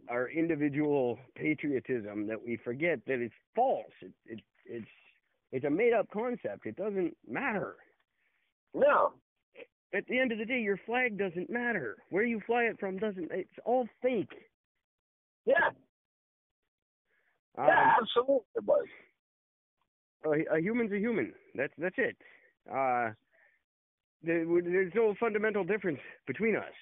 our individual patriotism that we forget that it's false. It, it it's it's a made up concept. It doesn't matter.
no.
At the end of the day, your flag doesn't matter. Where you fly it from doesn't. It's all fake.
Yeah.
Um,
Yeah, absolutely was.
a, a human's a human. That's that's it. Uh, there, there's no fundamental difference between us.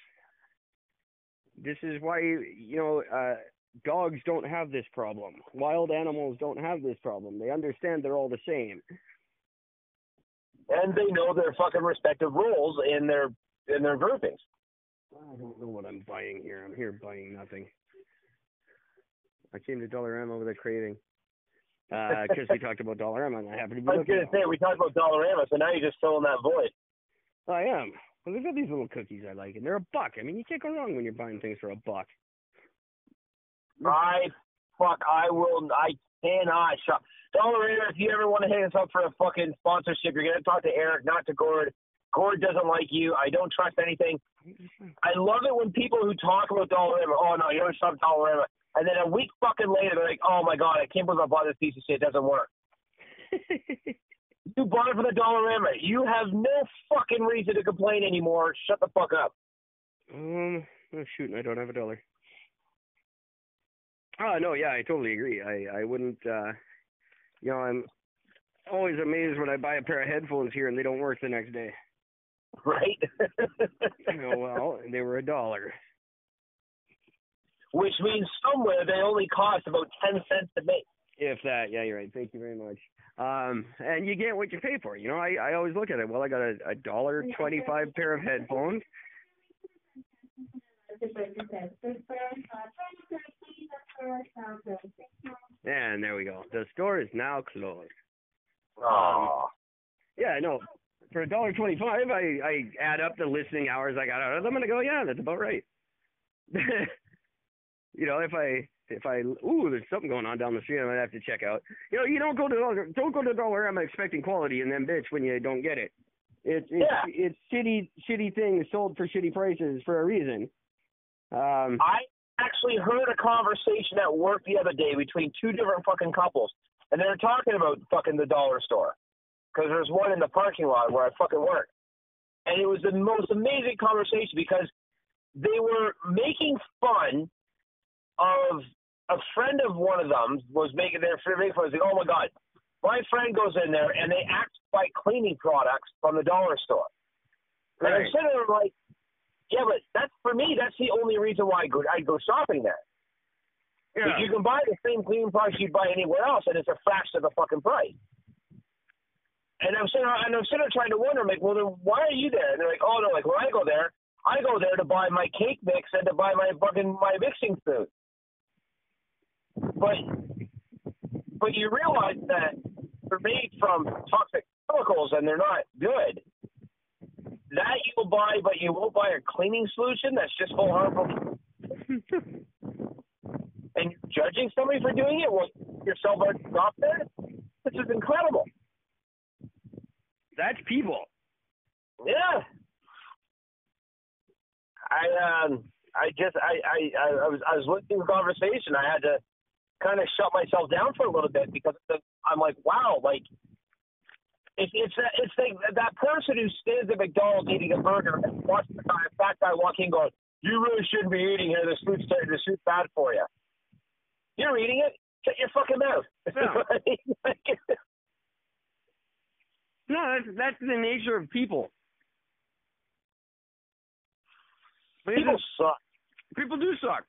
This is why you know uh, dogs don't have this problem. Wild animals don't have this problem. They understand they're all the same.
And they know their fucking respective roles in their in their groupings.
I don't know what I'm buying here. I'm here buying nothing. I came to Dollarama with a craving uh, because we talked about Dollarama, and I happen to be
I was gonna say we talked about Dollarama, so now you're just filling that void.
I am. Well, they've got these little cookies I like, and they're a buck. I mean, you can't go wrong when you're buying things for a buck.
I fuck I will I cannot shop. Dollarama, if you ever want to hit us up for a fucking sponsorship, you're gonna talk to Eric, not to Gord. Gord doesn't like you. I don't trust anything. I love it when people who talk about Dollarama, oh no, you don't shop Dollarama. And then a week fucking later, they're like, oh my god, I can't believe I bought this piece of shit. It doesn't work. You bought it for the Dollarama. You have no fucking reason to complain anymore. Shut the fuck up.
um, oh shoot, I don't have a dollar. Oh no, yeah, I totally agree. I I wouldn't. uh You know, I'm always amazed when I buy a pair of headphones here and they don't work the next day.
Right?
You know, well, they were a dollar.
Which means somewhere they only cost about 10 cents to make.
If that, yeah, you're right. Thank you very much. Um, and you get what you pay for. You know, I I always look at it. Well, I got a, a dollar twenty-five pair of headphones. And there we go. The store is now closed.
Oh.
Yeah, I know. For a dollar twenty-five, I I add up the listening hours I got out of them, and I go, yeah, that's about right. you know, if I if I ooh, there's something going on down the street, I might have to check out. You know, you don't go to Dollar- don't go to Dollar. I'm expecting quality, and then bitch when you don't get it. It's it's
Yeah.
it's shitty shitty things sold for shitty prices for a reason. Um,
I actually heard a conversation at work the other day between two different fucking couples, and they were talking about fucking the dollar store because there's one in the parking lot where I fucking work, and it was the most amazing conversation because they were making fun of a friend of one of them was making their making fun. Was like, oh my god, my friend goes in there and they act buy cleaning products from the dollar store. And I'm sitting there like, yeah, but that's for me. That's the only reason why I go I go shopping there.
yeah.
You can buy the same cleaning products you'd buy anywhere else, and it's a fraction of the fucking price. And I'm sitting, and I'm sitting there trying to wonder, I'm like, well, then why are you there? And they're like, oh no, like when I go there, I go there to buy my cake mix and to buy my fucking my mixing food. But but you realize that they're made from toxic chemicals and they're not good. That you will buy, but you won't buy a cleaning solution that's just full harmful. And you're judging somebody for doing it well yourself are stop there? This is incredible.
That's people.
yeah. I um i just i i i I was i was listening to the conversation. I had to kind of shut myself down for a little bit because i'm like wow like it, it's a, it's uh, the, that person who stands at McDonald's eating a burger and watching the fat guy walking, going, "You really shouldn't be eating here. This food's starting to bad for you." You're eating it. Shut your fucking mouth.
Yeah. no, that's that's the nature of people.
People suck.
People do suck.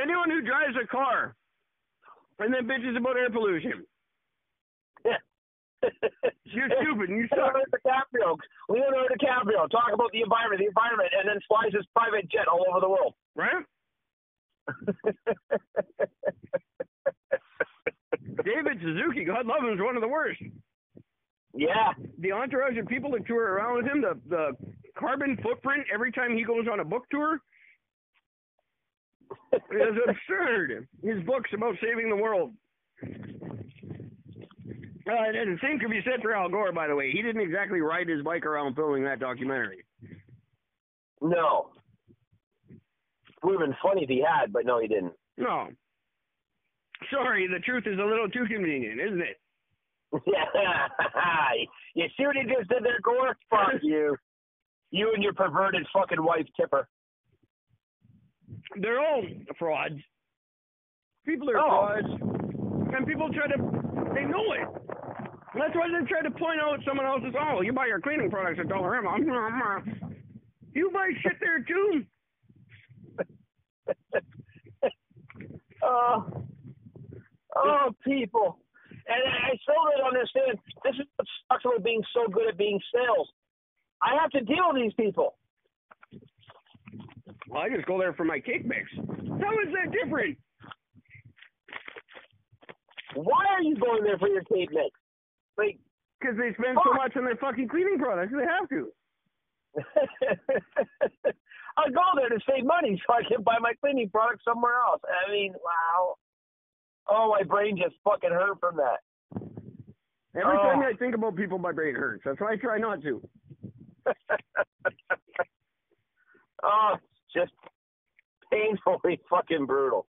Anyone who drives a car and then bitches about air pollution. Yeah. You're stupid and you suck.
Leonardo DiCaprio, Leonardo DiCaprio, talk about the environment, the environment, and then flies his private jet all over the world.
Right? David Suzuki, God love him, is one of the worst.
yeah,
The entourage of people that tour around with him, the the carbon footprint every time he goes on a book tour is absurd. His books about saving the world. Uh, the same could be said for Al Gore, by the way. He didn't exactly ride his bike around filming that documentary.
no. It Would have been funny if he had, but no, he didn't.
No. Sorry, the truth is a little too convenient, isn't it?
Yeah, you see what he just did there, Gore? Fuck you. You and your perverted fucking wife, Tipper.
They're all frauds. People are
Oh.
frauds. And people try to, they know it. That's why they try to point out someone else's, oh, you buy your cleaning products at Dollarama. You buy shit there too.
Oh, oh, people. And I still don't understand. This is what sucks about being so good at being sales. I have to deal with these people.
Well, I just go there for my cake mix. How is that different?
Why are you going there for your cake mix? Like,
Because they spend so much on their fucking cleaning products. They have to.
I go there to save money so I can buy my cleaning products somewhere else. I mean, wow. Oh, my brain just fucking hurt from that.
Every
Oh.
time I think about people, my brain hurts. That's why I try not to.
oh, it's just painfully fucking brutal.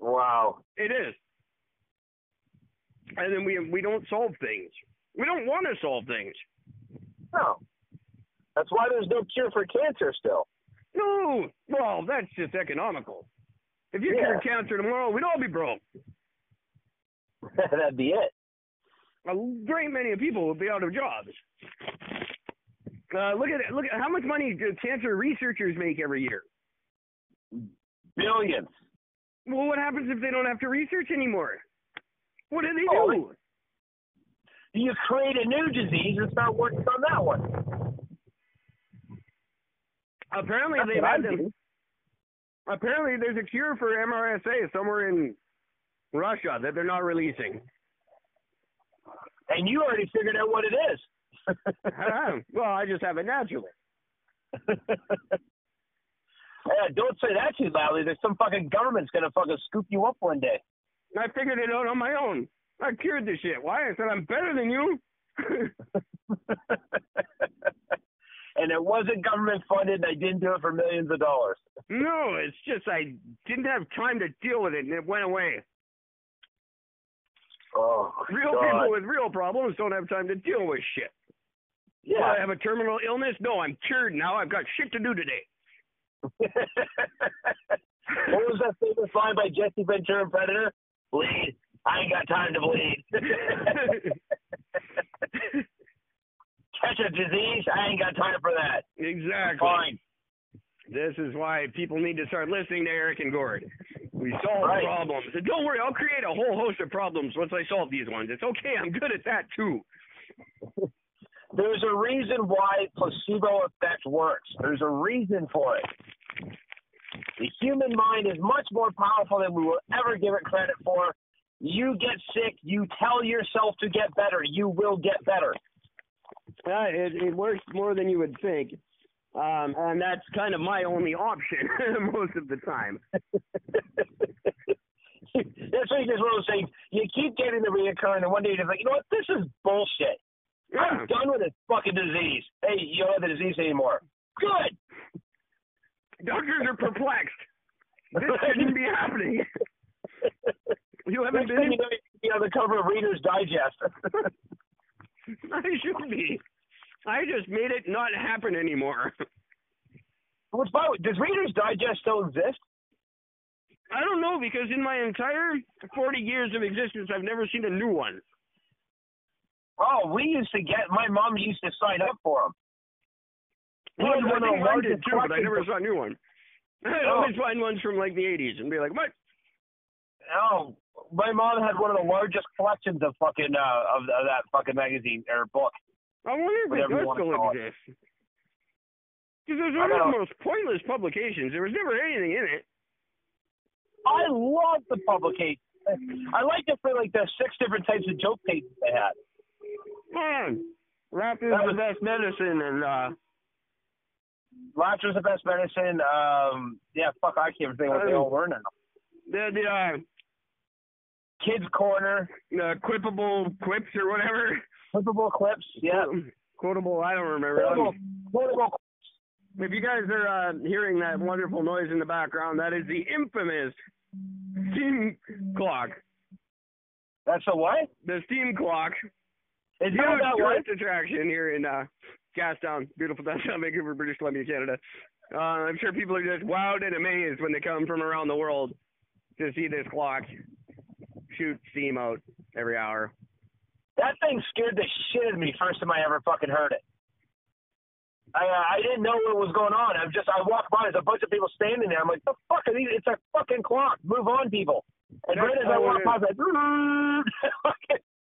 Wow.
It is. And then we we don't solve things. We don't want to solve things.
No. That's why there's no cure for cancer still.
No, well, that's just economical. If you
Yeah.
cured cancer tomorrow, we'd all be broke.
That'd be it.
A great many people would be out of jobs. Uh, look at. Look at how much money do cancer researchers make every year.
Billions.
Well, what happens if they don't have to research anymore? What do they
Oh,
do?
You create a new disease and start working on that one.
Apparently,
That's
they've had them. Apparently, there's a cure for MRSA somewhere in Russia that they're not releasing.
And you already figured out what it is.
Well, I just have it naturally.
yeah, don't say that too loudly. There's some fucking government's gonna fucking scoop you up one day.
I figured it out on my own. I cured this shit. Why? I said I'm better than you.
and it wasn't government funded I didn't do it for millions of dollars.
no, it's just I didn't have time to deal with it, and it went away.
Oh,
Real
God.
people with real problems don't have time to deal with shit. Well,
Yeah.
I have a terminal illness. No, I'm cured now. I've got shit to do today.
What was that famous line by Jesse Ventura in Predator? Bleed. I ain't got time to bleed. Catch a disease? I ain't got time for that.
exactly.
Fine.
This is why people need to start listening to Eric and Gord. We solve
Right.
problems. And don't worry, I'll create a whole host of problems once I solve these ones. It's okay. I'm good at that too.
There's a reason why placebo effect works. There's a reason for it. The human mind is much more powerful than we will ever give it credit for. You get sick, you tell yourself to get better. You will get better.
Uh, it, it works more than you would think. Um, and that's kind of my only option most of the time.
That's what you just want to say. You keep getting the reoccurring, and one day you're just like, you know what? This is bullshit. I'm done with this fucking disease. Hey, you don't have the disease anymore. Good.
Doctors are perplexed. This shouldn't be happening. You haven't
Next
been?
you know, you're on the cover of Reader's Digest.
I should be. I just made it not happen anymore.
Which, by the way, does Reader's Digest still exist?
I don't know because in my entire 40 years of existence, I've never seen a new one.
Oh, we used to get. My mom used to sign up for them. He
Well,
had
I
one of the largest
too, but I never saw a new one. I'd
Oh.
always find ones from like the 80s and be like, what?
Oh, my mom had one of the largest collections of fucking uh, of, of that fucking magazine or book.
I wonder if it does still exist. Because it was one of the most pointless publications. There was never anything in it.
I love the publication. I liked it for like the six different types of joke pages they had.
Man, laughter is
That
the
was-
best medicine, and uh,
Laughter's the best medicine. Um, yeah, fuck, I can't think what they all were now.
the the uh,
Kids Corner,
the quippable quips or whatever.
flippable clips. Yeah,
Quotable, I don't remember.
quotable, quotable.
If you guys are uh, hearing that wonderful noise in the background, that is the infamous steam clock.
That's a what?
The steam clock.
Is that that what?
tourist attraction here in uh, Gastown, beautiful downtown Vancouver, British Columbia, Canada. Uh, I'm sure people are just wowed and amazed when they come from around the world to see this clock shoot steam out every hour.
That thing scared the shit out of me first time I ever fucking heard it. I uh, I didn't know what was going on. I'm just I walked by, there's a bunch of people standing there. I'm like, the fuck are these? It's a fucking clock. Move on, people. And
That's
right as I walked by, I was like,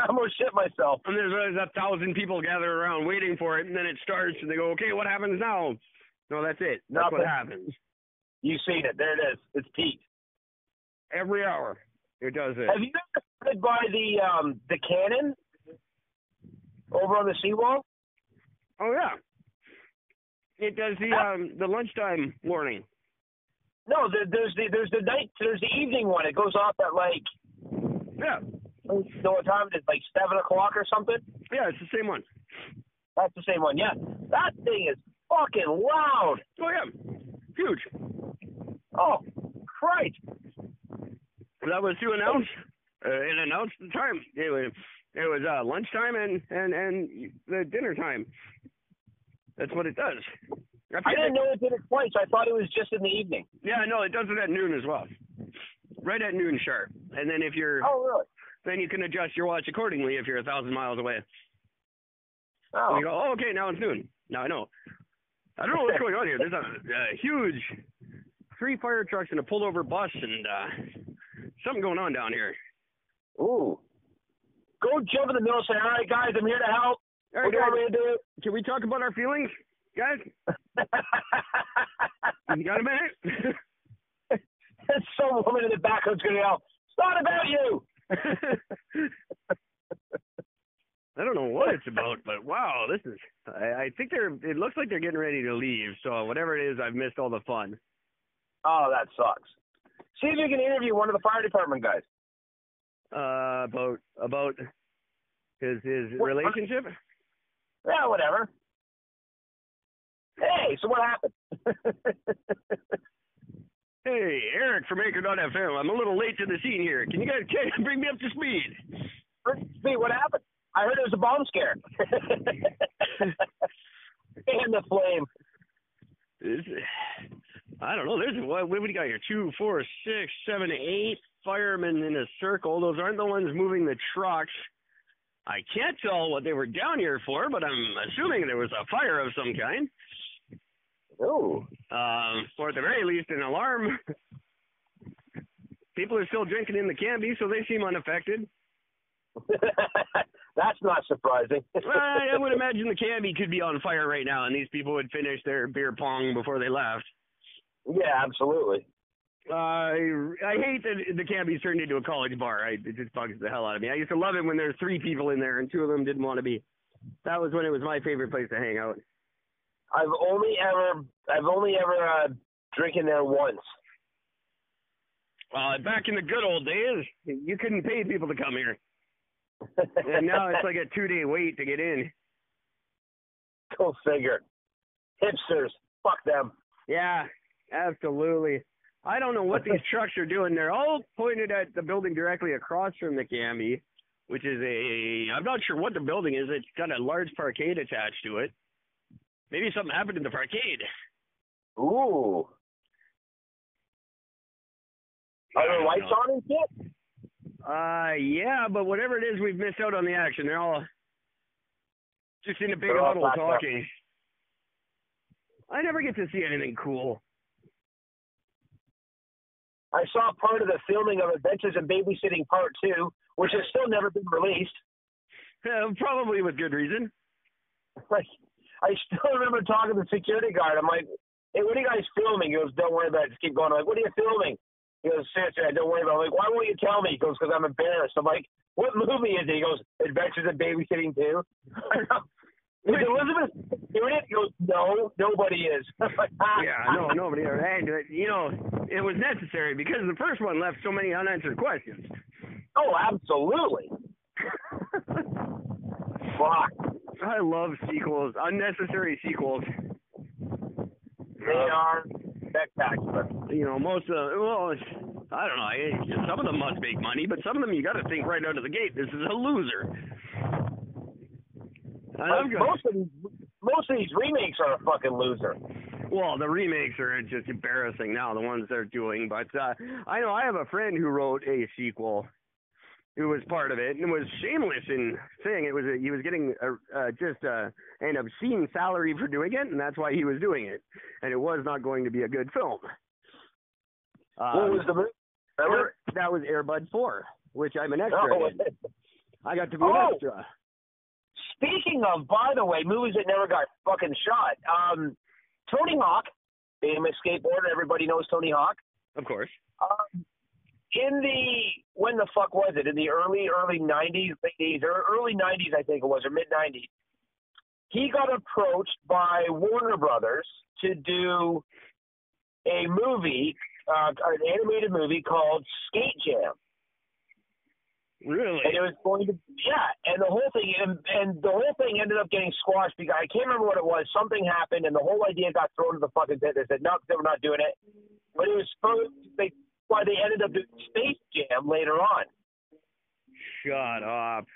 I almost shit myself.
And there's, there's a thousand people gathered around waiting for it, and then it starts, and they go, okay, what happens now? No, that's it. That's what happens.
You've seen it. There it is. It's peaked.
Every hour, it does it.
Have you ever stood by the um the cannon over on the seawall?
Oh yeah. It does the um the lunchtime warning.
No, there's the there's the night there's the evening one. It goes off at like
Yeah.
You know what time it is? Like seven o'clock or something.
Yeah, it's the same one.
That's the same one. Yeah, that thing is fucking loud.
Oh yeah. Huge.
Oh, Christ!
That was to announce uh, it announced the time. It was it was uh lunchtime and and and the dinner time. That's what it does.
I didn't know it did it twice. I thought it was just in the evening.
Yeah, no, it does it at noon as well. Right at noon sharp. And then if you're
Oh, really?
Then you can adjust your watch accordingly if you're a thousand miles away.
Oh,
And you go, oh, okay, now it's noon. Now I know. I don't know what's going on here. There's a, a huge three fire trucks and a pulled over bus and uh something going on down here.
ooh. Go jump in the middle and say, "All right, guys, I'm here to help."
All right,
What do you want
guys,
to do?
can we talk about our feelings, guys? You got a minute?
There's some woman in the back who's going to yell, "It's not about you."
I don't know what it's about, but wow, this is. I, I think they're. It looks like they're getting ready to leave. So whatever it is, I've missed all the fun.
Oh, that sucks. See if you can interview one of the fire department guys.
Uh, about about his his
What-
relationship.
Yeah, whatever. Hey, so what happened?
Hey, Eric from Anchor.fm. I'm a little late to the scene here. Can you guys can you bring me up to speed?
See what happened? I heard it was a bomb scare. and the flame.
I don't know. There's what, what do we got here? Two, four, six, seven, eight firemen in a circle. Those aren't the ones moving the trucks. I can't tell what they were down here for, but I'm assuming there was a fire of some kind.
Ooh.
Um, or at the very least, an alarm. People are still drinking in the Cambie, so they seem unaffected.
That's not surprising.
Well, I would imagine the Cambie could be on fire right now, and these people would finish their beer pong before they left.
yeah, absolutely.
Uh, I I hate that the Cambie's turned into a college bar. I, it just bugs the hell out of me. I used to love it when there were three people in there and two of them didn't want to be. That was when it was my favorite place to hang out.
I've only ever I've only ever uh, drinking there once.
Well, back in the good old days, you couldn't pay people to come here, and now it's like a two-day wait to get in.
Go figure. Hipsters. Fuck them.
Yeah, absolutely. I don't know what these trucks are doing. They're all pointed at the building directly across from the Cambie, which is a I'm not sure what the building is. It's got a large parkade attached to it. Maybe something happened in the parkade.
Ooh. Are there lights
know.
on and shit?
Uh, yeah, but whatever it is, we've missed out on the action. They're all just in a big huddle
backed up.
talking. I never get to see anything cool.
I saw part of the filming of Adventures in Babysitting Part Two, which has still never been released.
Uh, probably with good reason.
I still remember talking to the security guard. I'm like, "Hey, what are you guys filming?" He goes, "Don't worry about it. Just keep going." I'm like, "What are you filming?" He goes, "Seriously, I don't worry about." it. I'm like, "Why won't you tell me?" He goes, "Because I'm embarrassed." I'm like, "What movie is it?" He goes, "Adventures in Babysitting Two. Is Elizabeth doing it? He goes, "No, nobody is." "Ah."
Yeah, no, nobody ever. And you know, it was necessary because the first one left so many unanswered questions.
Oh, absolutely. Fuck.
I love sequels, unnecessary sequels.
They are spectacular.
You know, most of them, well, I don't know. Some of them must make money, but some of them you got to think right out of the gate. This is a loser.
Like, most of these, most of these remakes are a fucking loser.
Well, the remakes are just embarrassing now, the ones they're doing. But uh, I know I have a friend who wrote a sequel who was part of it and was shameless in saying it was a, he was getting a, uh, just uh, an obscene salary for doing it, and that's why he was doing it. And it was not going to be a good film. Um,
what was the movie?
Air- that was Air Bud 4, which I'm an extra
Oh,
in. I got to be an
Oh.
extra.
Speaking of, by the way, movies that never got fucking shot. Um, Tony Hawk, famous skateboarder. Everybody knows Tony Hawk.
Of course.
Um, in the when the fuck was it? In the early early nineties, late '80s, or early nineties, I think it was, or mid nineties. He got approached by Warner Brothers to do a movie, uh, an animated movie called Skate Jam.
Really?
and it was going to yeah and the whole thing and, and the whole thing ended up getting squashed because i can't remember what it was something happened and the whole idea got thrown to the fucking pit they said no they were not doing it but it was supposed they why they ended up doing space jam later on.
Shut up.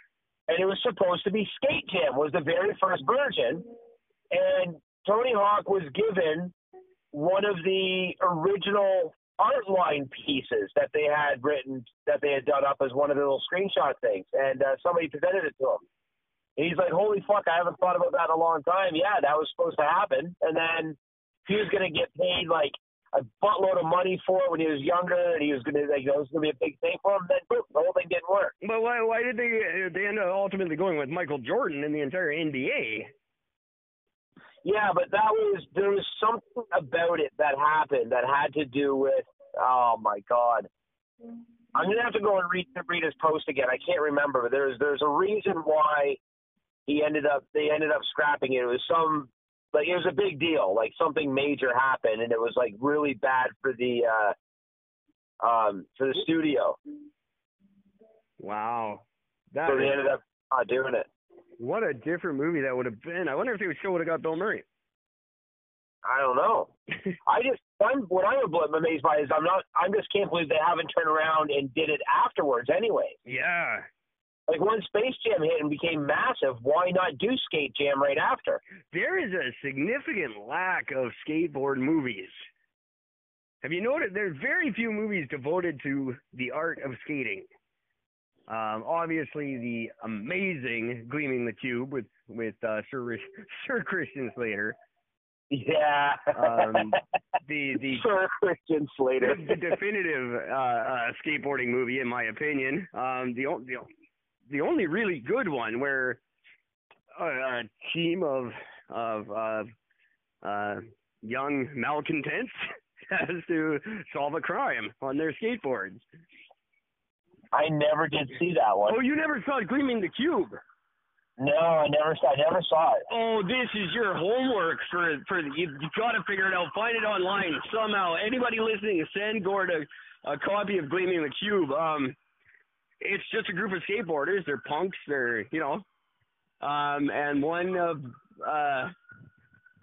and it was supposed to be skate jam was the very first version. And tony hawk was given one of the original art line pieces that they had written that they had done up as one of the little screenshot things. And uh, somebody presented it to him. And he's like holy fuck i haven't thought about that in a long time. Yeah that was supposed to happen. And then he was going to get paid like a buttload of money for it when he was younger and he was going to like it was going to be a big thing for him then boom the whole thing didn't work
But why why did they they end up ultimately going with Michael Jordan in the entire NBA?
Yeah, but that was there was something about it that happened that had to do with oh my god. I'm gonna have to go and read read his post again. I can't remember, but there's there's a reason why he ended up they ended up scrapping it. It was some like it was a big deal. Like something major happened and it was like really bad for the uh um for the studio.
Wow. That
So they ended up not doing it.
what a different movie that would have been. I wonder if they would still would have got Bill Murray.
I don't know. I just I'm what I'm amazed by is I'm not I just can't believe they haven't turned around and did it afterwards anyway.
yeah.
Like when Space Jam hit and became massive, why not do Skate Jam right after?
There is a significant lack of skateboard movies. Have you noticed there's very few movies devoted to the art of skating? Um, obviously, the amazing Gleaming the Cube with with uh, Sir Sir Christian Slater.
Yeah.
Um, The the
Sir Christian Slater.
the definitive uh, uh, skateboarding movie, in my opinion. Um, the, the the only really good one where a, a team of of uh, uh, young malcontents has to solve a crime on their skateboards.
I never did see that one.
Oh, you never saw Gleaming the Cube?
No, I never saw. I never saw it.
Oh, this is your homework for for the, you, you got to figure it out. Find it online somehow. Anybody listening, send Gord a, a copy of Gleaming the Cube. Um, it's just a group of skateboarders. They're punks. They're you know, um, and one of uh,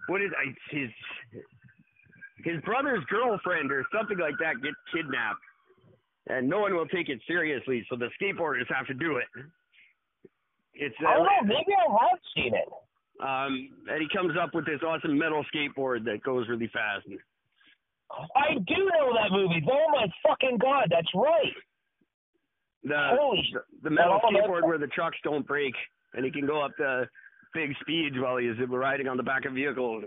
what is I, his his brother's girlfriend or something like that gets kidnapped, and no one will take it seriously. So the skateboarders have to do it. It's uh,
I don't know. Maybe I have seen it.
um, and he comes up with this awesome metal skateboard that goes really fast.
I do know that movie. Oh my fucking god, that's right.
The
Holy
the, metal skateboard where the trucks don't break, and he can go up to big speeds while he's riding on the back of vehicles.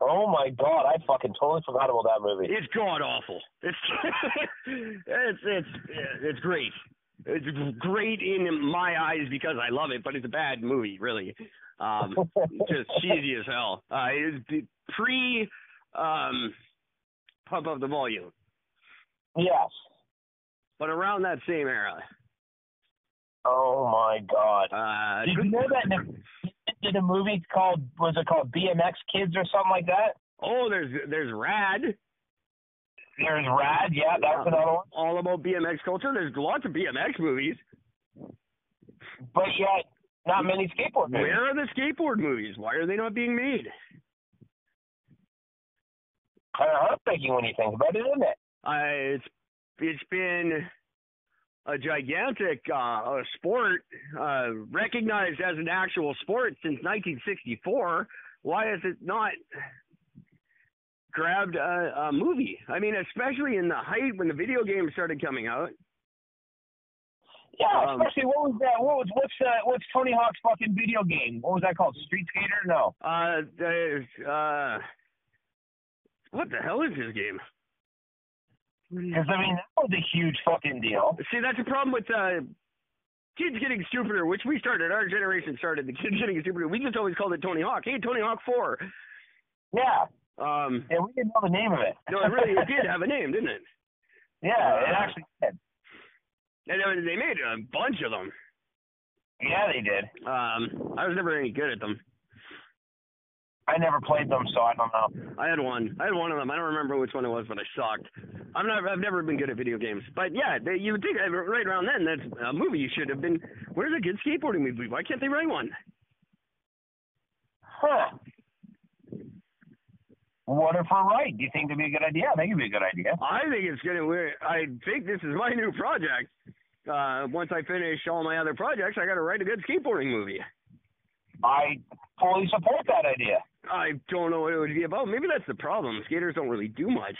Oh my god, I fucking totally forgot about that movie.
It's god awful. It's it's it's it's great. It's great in my eyes because I love it, but it's a bad movie, really. Um, just cheesy as hell. Uh, it's pre um, pump up the volume,
Yes.
But around that same era.
Oh my god.
Uh,
Did you know that did a movie called was it called BMX Kids or something like that?
oh, there's there's Rad.
There's Rad, yeah, that's another one.
All about BMX culture. There's lots of BMX movies.
But yet, not many skateboard movies.
Where are the skateboard movies? Why are they not being made?
Kind of heartbreaking when you think about it, isn't it?
Uh, it's it's been a gigantic uh, sport uh, recognized as an actual sport since 1964. Why is it not grabbed a, a movie? I mean, especially in the height when the video games started coming out.
Yeah,
Um,
especially what was that? What was what's uh, what's Tony Hawk's fucking video game? What was that called? Street Skater? No.
Uh, uh, what the hell is this game?
Because I mean that was a huge fucking deal.
See, that's a problem with uh, kids getting stupider, which we started. Our generation started the kids getting stupider. We just always called it Tony Hawk. Hey, Tony Hawk Four.
Yeah,
Um,
and we didn't know the name of it.
no, it really it did have a name, didn't it?
yeah, it
Uh,
actually did.
And they- they made a bunch of them.
Yeah, they did.
Um, I was never any good at them.
I never played them, so I don't know.
I had one. I had one of them. I don't remember which one it was, but I sucked. I'm not. I've never been good at video games. But yeah, they, you would think right around then that's a movie you should have been. Where's a good skateboarding movie? Why can't they write one?
Huh. What if we're right? Do you think it'd be a good idea? I think it'd be a good idea.
I think it's gonna. I think this is my new project. Uh, once I finish all my other projects, I got to write a good skateboarding movie.
I fully support that idea.
I don't know what it would be about. Maybe that's the problem. Skaters don't really do much.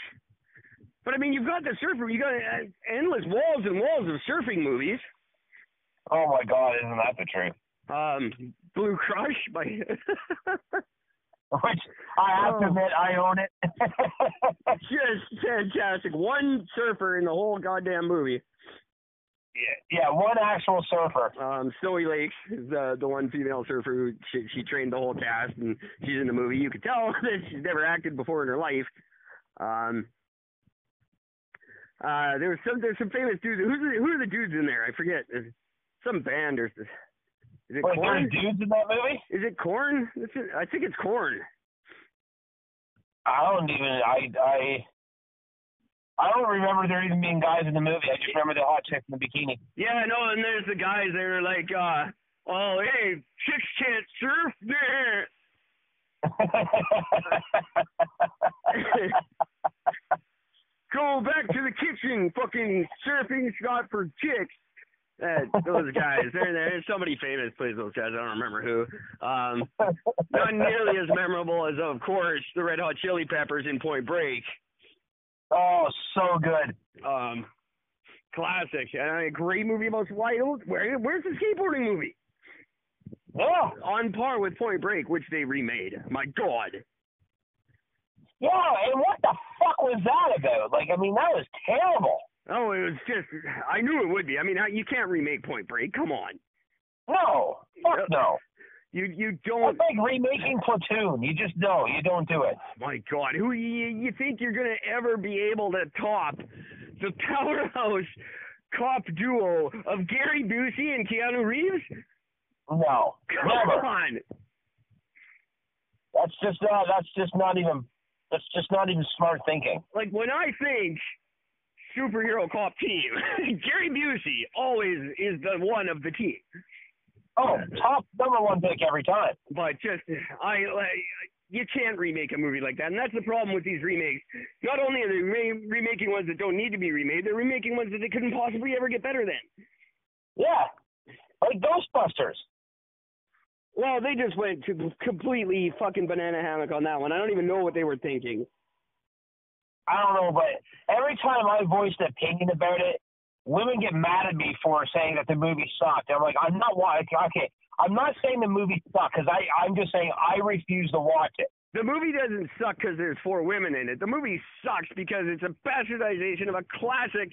But I mean, you've got the surfer. You got uh, endless walls and walls of surfing movies.
Oh my God, isn't that the truth?
Um, Blue Crush by.
Which I have to
Oh.
admit, I own it.
Just fantastic. One surfer in the whole goddamn movie.
yeah, yeah, one actual surfer.
Um, Sanoe Lakes is the the one female surfer who she, she trained the whole cast, and she's in the movie. You could tell that she's never acted before in her life. Um, uh, there was some there's some famous dudes. Who's the, who are the dudes in there? I forget. There's some band or is it
Wait, Korn? dudes in that movie?
Is it Korn? Is I think it's Korn.
I don't even. I I. I don't remember there even being guys in the movie. I just remember the hot chick in the bikini.
Yeah, no, and there's the guys that are like, uh, oh, hey, chicks can't surf there. Go back to the kitchen, fucking surfing spot for chicks. Uh, those guys, they're there. Somebody famous plays those guys. I don't remember who. Um, not nearly as memorable as, of course, the Red Hot Chili Peppers in Point Break.
oh, so good.
Um, classic. And a great movie about why where where's the skateboarding movie?
Oh,
On par with Point Break, which they remade. My God.
yeah. And what the fuck was that about? Like, I mean, that was terrible.
Oh, it was just. I knew it would be. I mean, you can't remake Point Break. Come on.
No, fuck no.
You you don't.
like remaking Platoon. You just know you don't do it.
My God, who you, you think you're gonna ever be able to top the powerhouse cop duo of Gary Busey and Keanu Reeves?
No,
Come
never.
on.
That's just uh, that's just not even that's just not even smart thinking.
Like when I think superhero cop team, Gary Busey always is the one of the team.
Oh, top number one pick every time.
But just I like you can't remake a movie like that, and that's the problem with these remakes. Not only are they re- remaking ones that don't need to be remade, they're remaking ones that they couldn't possibly ever get better than.
Yeah, like Ghostbusters.
Well, they just went to completely fucking banana hammock on that one. I don't even know what they were thinking.
I don't know, but every time I voice an opinion about it, women get mad at me for saying that the movie sucked. I'm like, I'm not wa- okay. I'm not saying the movie sucked because I I'm just saying I refuse to watch it.
the movie doesn't suck because there's four women in it. The movie sucks because it's a bastardization of a classic.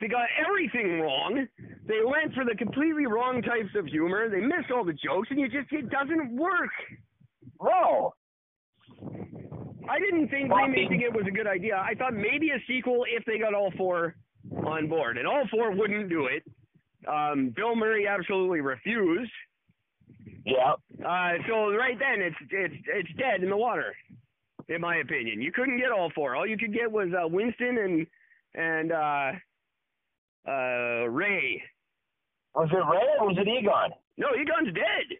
They got everything wrong. They went for the completely wrong types of humor. They missed all the jokes, and you just it doesn't work.
No.
I didn't think
I
remaking it was a good idea. I thought maybe a sequel if they got all four on board, and all four wouldn't do it. Um, Bill Murray absolutely refused.
Yeah.
Uh, so right then, it's it's it's dead in the water, in my opinion. You couldn't get all four. All you could get was uh, Winston and and uh, uh, Ray.
Was it Ray or was it Egon?
No, Egon's dead.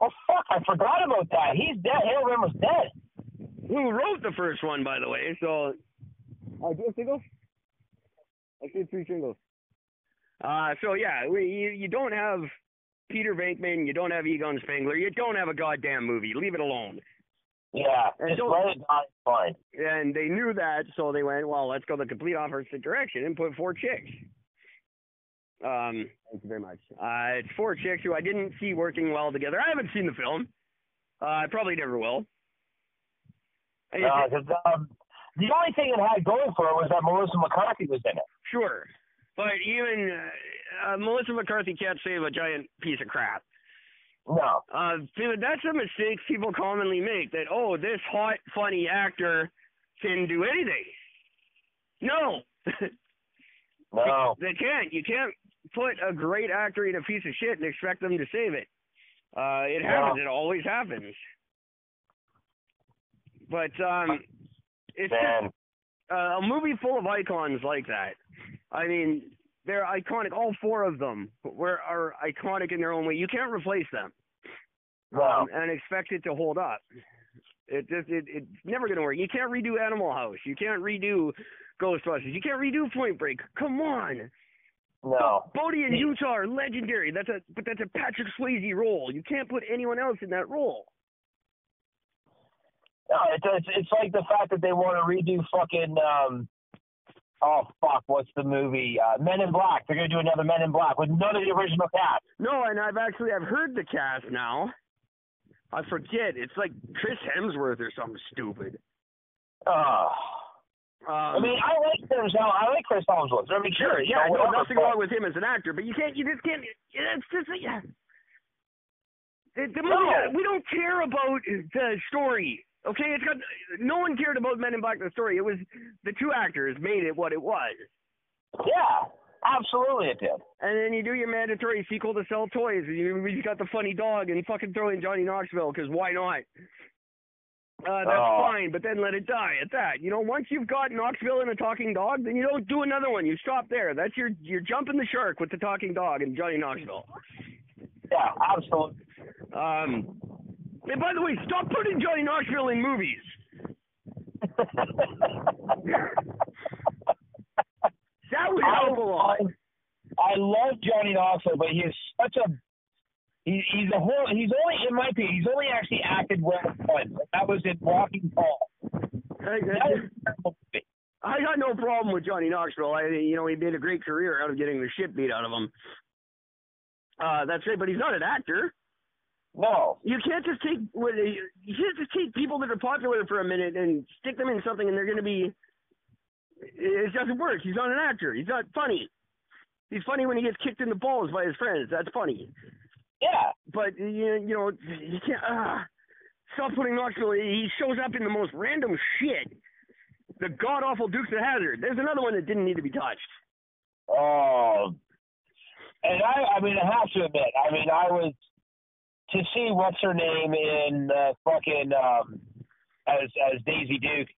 Oh fuck! I forgot about that. He's dead. Hale was dead.
Who wrote the first one, by the way? So, uh, do you have singles? I see three singles. Uh, so yeah, we, you you don't have Peter Venkman, you don't have Egon Spengler, you don't have a goddamn movie. Leave it alone.
Yeah.
And
Just let it die. It's Fine.
And they knew that, so they went, well, let's go the complete opposite direction and put four chicks. Um, thank you very much. Uh, it's four chicks who I didn't see working well together. I haven't seen the film. Uh, I probably never will.
No,
it's-
um, the only thing it had going for it was that Melissa McCarthy was in it.
Sure, but even uh, uh, Melissa McCarthy can't save a giant piece of crap.
No.
Uh, dude, that's a mistake people commonly make. That oh, this hot, funny actor can do anything. No,
No.
they can't. You can't put a great actor in a piece of shit and expect them to save it. Uh, it happens. It always happens. But um, it's just uh, a movie full of icons like that. I mean, they're iconic. All four of them were are iconic in their own way. You can't replace them
No.
um, and expect it to hold up. It just it, it's never going to work. You can't redo Animal House. You can't redo Ghostbusters. You can't redo Point Break. Come on,
No.
Bodhi and Utah are legendary. That's a but that's a Patrick Swayze role. You can't put anyone else in that role.
No, it's, it's it's like the fact that they want to redo fucking um oh fuck, what's the movie? Uh, Men in Black. They're gonna do another Men in Black with none of the original cast.
No, and I've actually I've heard the cast now. I forget. It's like Chris Hemsworth or something stupid.
Oh.
Um,
I mean, I like Chris. I like Chris Hemsworth. I mean,
sure,
sure,
yeah,
you know,
no, nothing wrong with him as an actor, but you can't. You just can't. It's just yeah. The, the movie,
No.
we don't care about the story. Okay, it's got no one cared about Men in Black. The story. It was the two actors made it what it was.
Yeah, absolutely, it did.
And then you do your mandatory sequel to sell toys. and You we got the funny dog and fucking throw in Johnny Knoxville because why not? Uh, that's
Oh.
fine, but then let it die at that. You know, once you've got Knoxville and a talking dog, then you don't do another one. You stop there. That's your you're jumping the shark with the talking dog and Johnny Knoxville.
Yeah, absolutely.
Um, and by the way, stop putting Johnny Knoxville in movies. That would help a lot.
I love Johnny Knoxville, but he is such a he, he's a whole. He's only in my opinion. He's only actually acted well once. That was in Walking Tall.
I,
That was a terrible movie.
I got no problem with Johnny Knoxville. I, you know, he made a great career out of getting the shit beat out of him. Uh, that's right, but he's not an actor.
No,
You can't just take what you can't just take people that are popular for a minute and stick them in something, and they're going to be. It doesn't work. He's not an actor. He's not funny. He's funny when he gets kicked in the balls by his friends. That's funny.
yeah,
But you, you know, you can't. Uh, stop putting Knoxville. He shows up in the most random shit. The god awful Dukes of Hazzard. There's another one that didn't need to be touched.
Oh, and I, I mean, I have to admit, I mean, I was to see what's her name in uh, fucking um, as as Daisy Duke.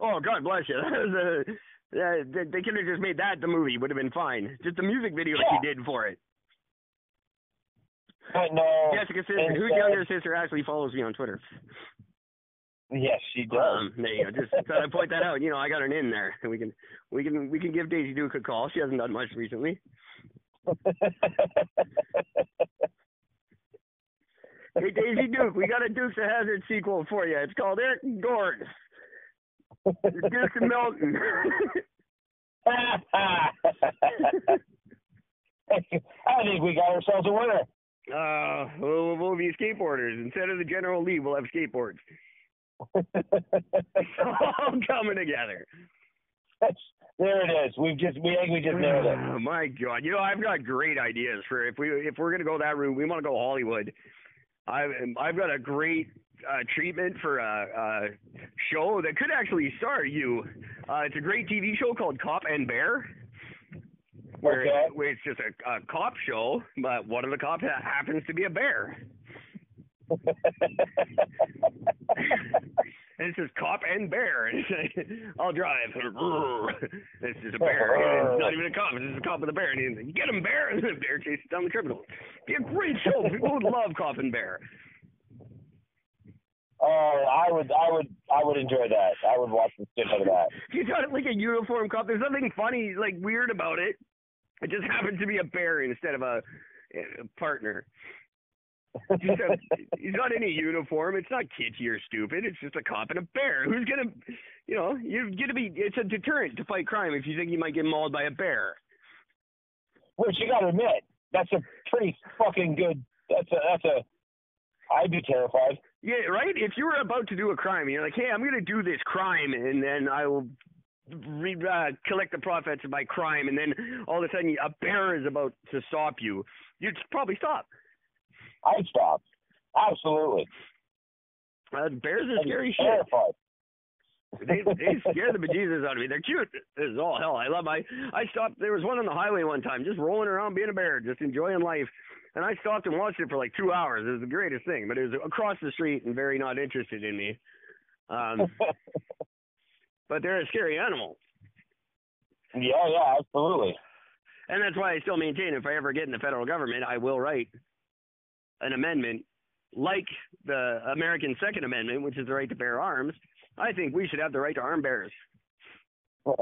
Oh, God bless you. That was a, uh, they, they could have just made that the movie. Would have been fine. Just the music video
Yeah.
she did for it.
But no,
Jessica sister,
and,
whose
uh,
younger sister actually follows me on Twitter.
yes, she does.
Um, there you go. Just thought I'd point that out. You know, I got an in there, and we can we can we can give Daisy Duke a call. She hasn't done much recently. Hey, Daisy Duke, we got a Dukes of Hazzard sequel for you. It's called Eric and Gord. The Dukes of Melton.
I think we got ourselves a winner.
Uh, we'll, we'll be skateboarders instead of the General Lee. We'll have skateboards. it's all coming together.
That's, there it is. We've just we think we just nailed it.
Oh my god! You know I've got great ideas for if we if we're gonna go that route. We want to go Hollywood. I've I've got a great uh, treatment for a, a show that could actually star you. Uh, it's a great TV show called Cop and Bear. Where,
Okay.
where it's just a, a cop show, but one of the cops ha- happens to be a bear. And it says cop and bear. And it's like, I'll drive. It's just a bear. It's not even a cop. It's just a cop with a bear. And he's like, get him, bear. And the bear chases down the criminal. Be a great show. People would love cop and bear.
Oh, I would, I would, I would enjoy that. I would watch the shit out of that.
You got it like a uniform cop. There's nothing funny, like weird about it. It just happens to be a bear instead of a, a partner. He's, not in a uniform. It's not kitschy or stupid. It's just a cop and a bear. Who's gonna, you know, you're gonna be. It's a deterrent to fight crime if you think you might get mauled by a bear.
Which you got to admit, that's a pretty fucking good. That's a, that's a. I'd be terrified.
Yeah, right. If you were about to do a crime, you're like, hey, I'm gonna do this crime, and then I will. Re- uh, collect the profits of my crime, and then all of a sudden a bear is about to stop you. You'd probably stop.
I'd stop. Absolutely.
Uh, bears are scary shit.
terrified.
they they scare the bejesus out of me. They're cute. This is all hell. I love my. I stopped. There was one on the highway one time, just rolling around being a bear, just enjoying life. And I stopped and watched it for like two hours. It was the greatest thing. But it was across the street and very not interested in me. Um, but they're a scary animal,
yeah, yeah, absolutely.
and that's why I still maintain if I ever get in the federal government, I will write an amendment like the American Second Amendment, which is the right to bear arms. I think we should have the right to arm bears.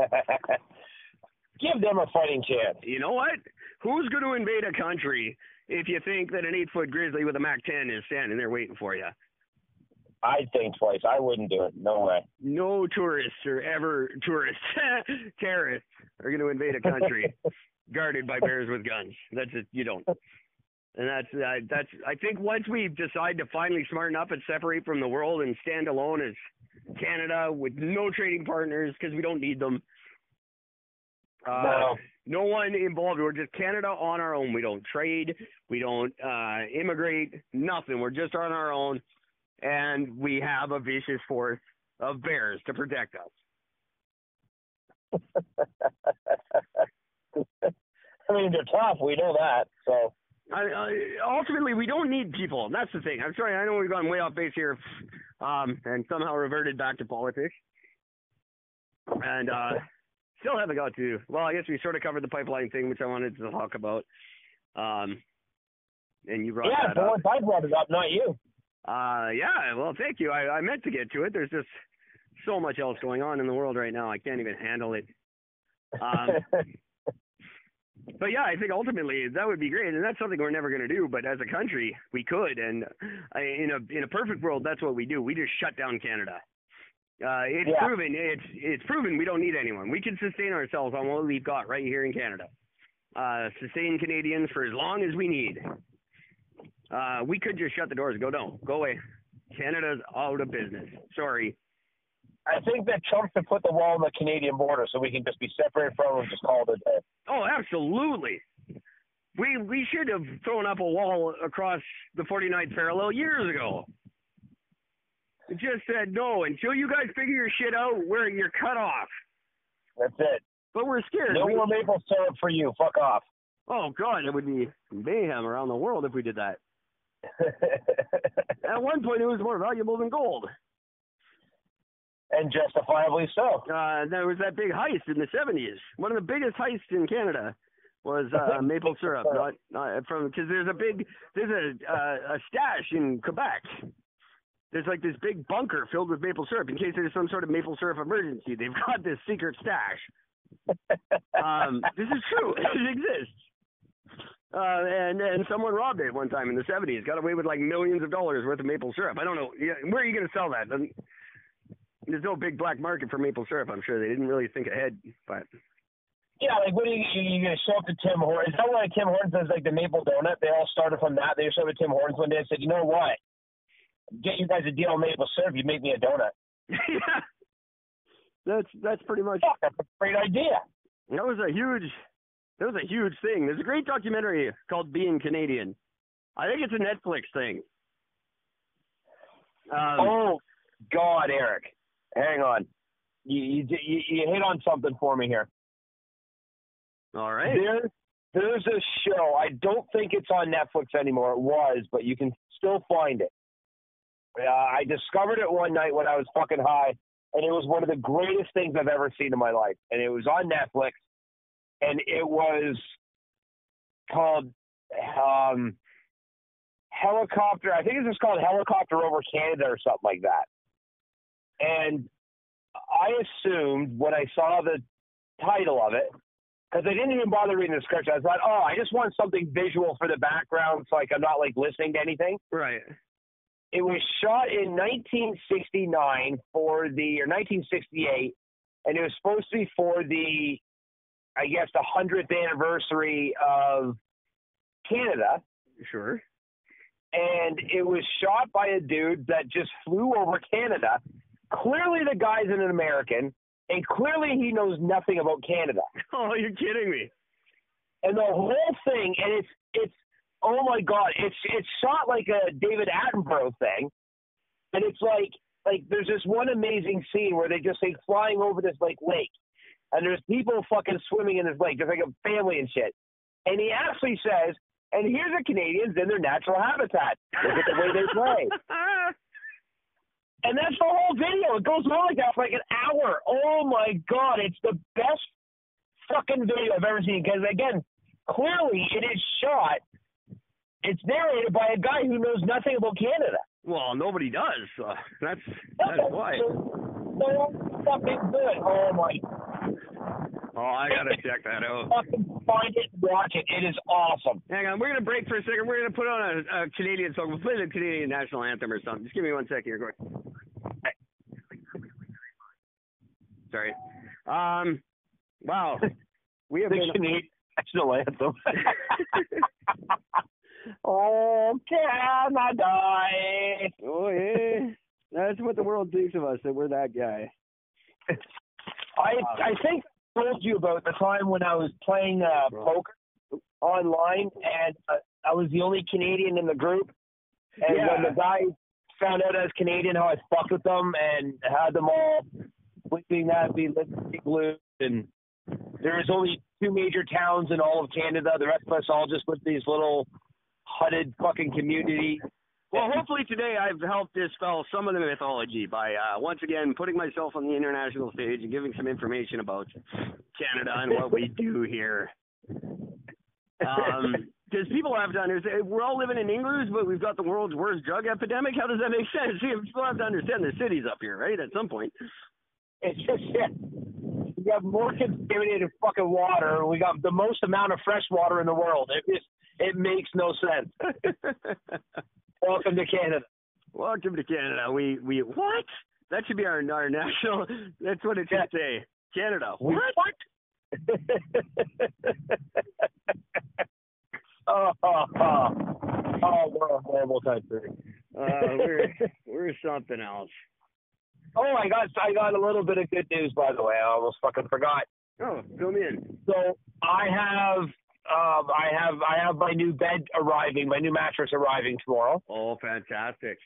Give them a fighting chance.
you know what? Who's going to invade a country if you think that an eight foot grizzly with a Mac 10 is standing there waiting for you?
I'd think twice. I wouldn't do it. No way.
No tourists or ever tourists, terrorists are going to invade a country guarded by bears with guns. That's it. You don't. And that's uh, that's. I think once we decide to finally smarten up and separate from the world and stand alone as Canada with no trading partners because we don't need them. Uh,
No.
no one involved. We're just Canada on our own. We don't trade. We don't uh, immigrate. Nothing. We're just on our own, and we have a vicious force of bears to protect us.
I mean, they're tough. We know that. So
I, I, ultimately, we don't need people. That's the thing. I'm sorry. I know we've gone way off base here, um, and somehow reverted back to politics, and uh, still haven't got to. Well, I guess we sort of covered the pipeline thing, which I wanted to talk about. Um, and you brought
yeah,
that up.
once I brought it up, not you.
Uh, yeah, well, thank you. I, I meant to get to it. There's just so much else going on in the world right now. I can't even handle it. Um, but yeah, I think ultimately that would be great, and that's something we're never going to do. But as a country, we could, and I, in a in a perfect world, that's what we do. We just shut down Canada. Uh, it's
Yeah.
proven. It's it's proven we don't need anyone. We can sustain ourselves on what we've got right here in Canada. Uh, sustain Canadians for as long as we need. Uh, we could just shut the doors and go, no, go away. Canada's out of business. Sorry.
I think that Trump should put the wall on the Canadian border so we can just be separated from them and just call it a day.
Oh, absolutely. We we should have thrown up a wall across the 49th parallel years ago. It just said no until you guys figure your shit out. Where you're cut off.
That's it.
But we're scared.
No
We-
more maple syrup for you. Fuck off.
oh God, it would be mayhem around the world if we did that. At one point, it was more valuable than gold.
And justifiably so.
Uh, there was that big heist in the 70s. One of the biggest heists in Canada was uh, maple syrup. Not, not from because there's a big there's a uh, a stash in Quebec. There's like this big bunker filled with maple syrup in case there's some sort of maple syrup emergency. They've got this secret stash. Um, this is true. It exists. Uh, and and someone robbed it one time in the 70s. Got away with like millions of dollars worth of maple syrup. I don't know. Yeah, where are you going to sell that? There's no big black market for maple syrup. I'm sure they didn't really think ahead, but
Yeah, like what are you, you, you gonna show up to Tim Hortons? Is that why Tim Hortons does like the maple donut? They all started from that. They showed up to Tim Hortons one day and said, you know what? Get you guys a deal on maple syrup. You make me a donut.
yeah. That's that's pretty much.
Yeah, that's a great idea.
That was a huge. That was a huge thing. There's a great documentary called Being Canadian. I think it's a Netflix thing. Um,
oh God, Eric, hang on. You, you you you hit on something for me here.
All right.
There, there's a show. I don't think it's on Netflix anymore. It was, but you can still find it. Uh, I discovered it one night when I was fucking high, and it was one of the greatest things I've ever seen in my life. And it was on Netflix, and it was called um, Helicopter. I think it's just called Helicopter Over Canada or something like that. And I assumed when I saw the title of it, because I didn't even bother reading the script. I thought, oh, I just want something visual for the background, so like I'm not like listening to anything.
Right.
It was shot in 1969 for the or 1968, and it was supposed to be for the, I guess, the hundredth anniversary of Canada.
Sure.
And it was shot by a dude that just flew over Canada. Clearly, the guy's an American, and clearly he knows nothing about Canada.
Oh, you're kidding me.
And the whole thing, and it's it's oh my god, it's it's shot like a David Attenborough thing, and it's like like there's this one amazing scene where they just like flying over this like lake, and there's people fucking swimming in this lake, there's like a family and shit, and he actually says, and here's the Canadians in their natural habitat. Look at the way they play. And that's the whole video. It goes on like that for like an hour. Oh my god, it's the best fucking video I've ever seen. Because again, clearly it is shot. It's narrated by a guy who knows nothing about Canada.
Well, nobody does. Uh, that's that's why.
So fucking good. Oh my.
Oh, I gotta check that out.
Fucking find it, watch it. It is awesome.
Hang on, we're gonna break for a second. We're gonna put on a, a Canadian song. We'll play the Canadian national anthem or something. Just give me one second here, quick. Sorry. Um. Wow. We have
The
been.
Canadian national anthem. oh Canada.
Oh yeah. That's what the world thinks of us. That we're that guy.
I I think I told you about the time when I was playing uh, poker online, and uh, I was the only Canadian in the group. And when the guy found out I was Canadian, how I fucked with them and had them all sleeping that be lipstick blue, and there was only two major towns in all of Canada. The rest of us all just lived these little hutted fucking communities.
Well, hopefully today I've helped dispel some of the mythology by uh, once again putting myself on the international stage and giving some information about Canada and what we do here. Um, because people have to understand, we're all living in igloos, but we've got the world's worst drug epidemic. How does that make sense? People have to understand the city's up here, right? At some point.
It's just yeah. We got more contaminated fucking water. We got the most amount of fresh water in the world. It just it makes no sense. Welcome to Canada.
Welcome to Canada. We we what? That should be our our national. That's what it should say. Canada.
We-
What?
oh, oh, oh, oh, we're a horrible country.
Uh, we're we're something else.
Oh, I got I got a little bit of good news by the way. I almost fucking forgot.
Oh, fill me in.
So I have um I have I have my new bed arriving, my new mattress arriving tomorrow.
Oh, fantastic.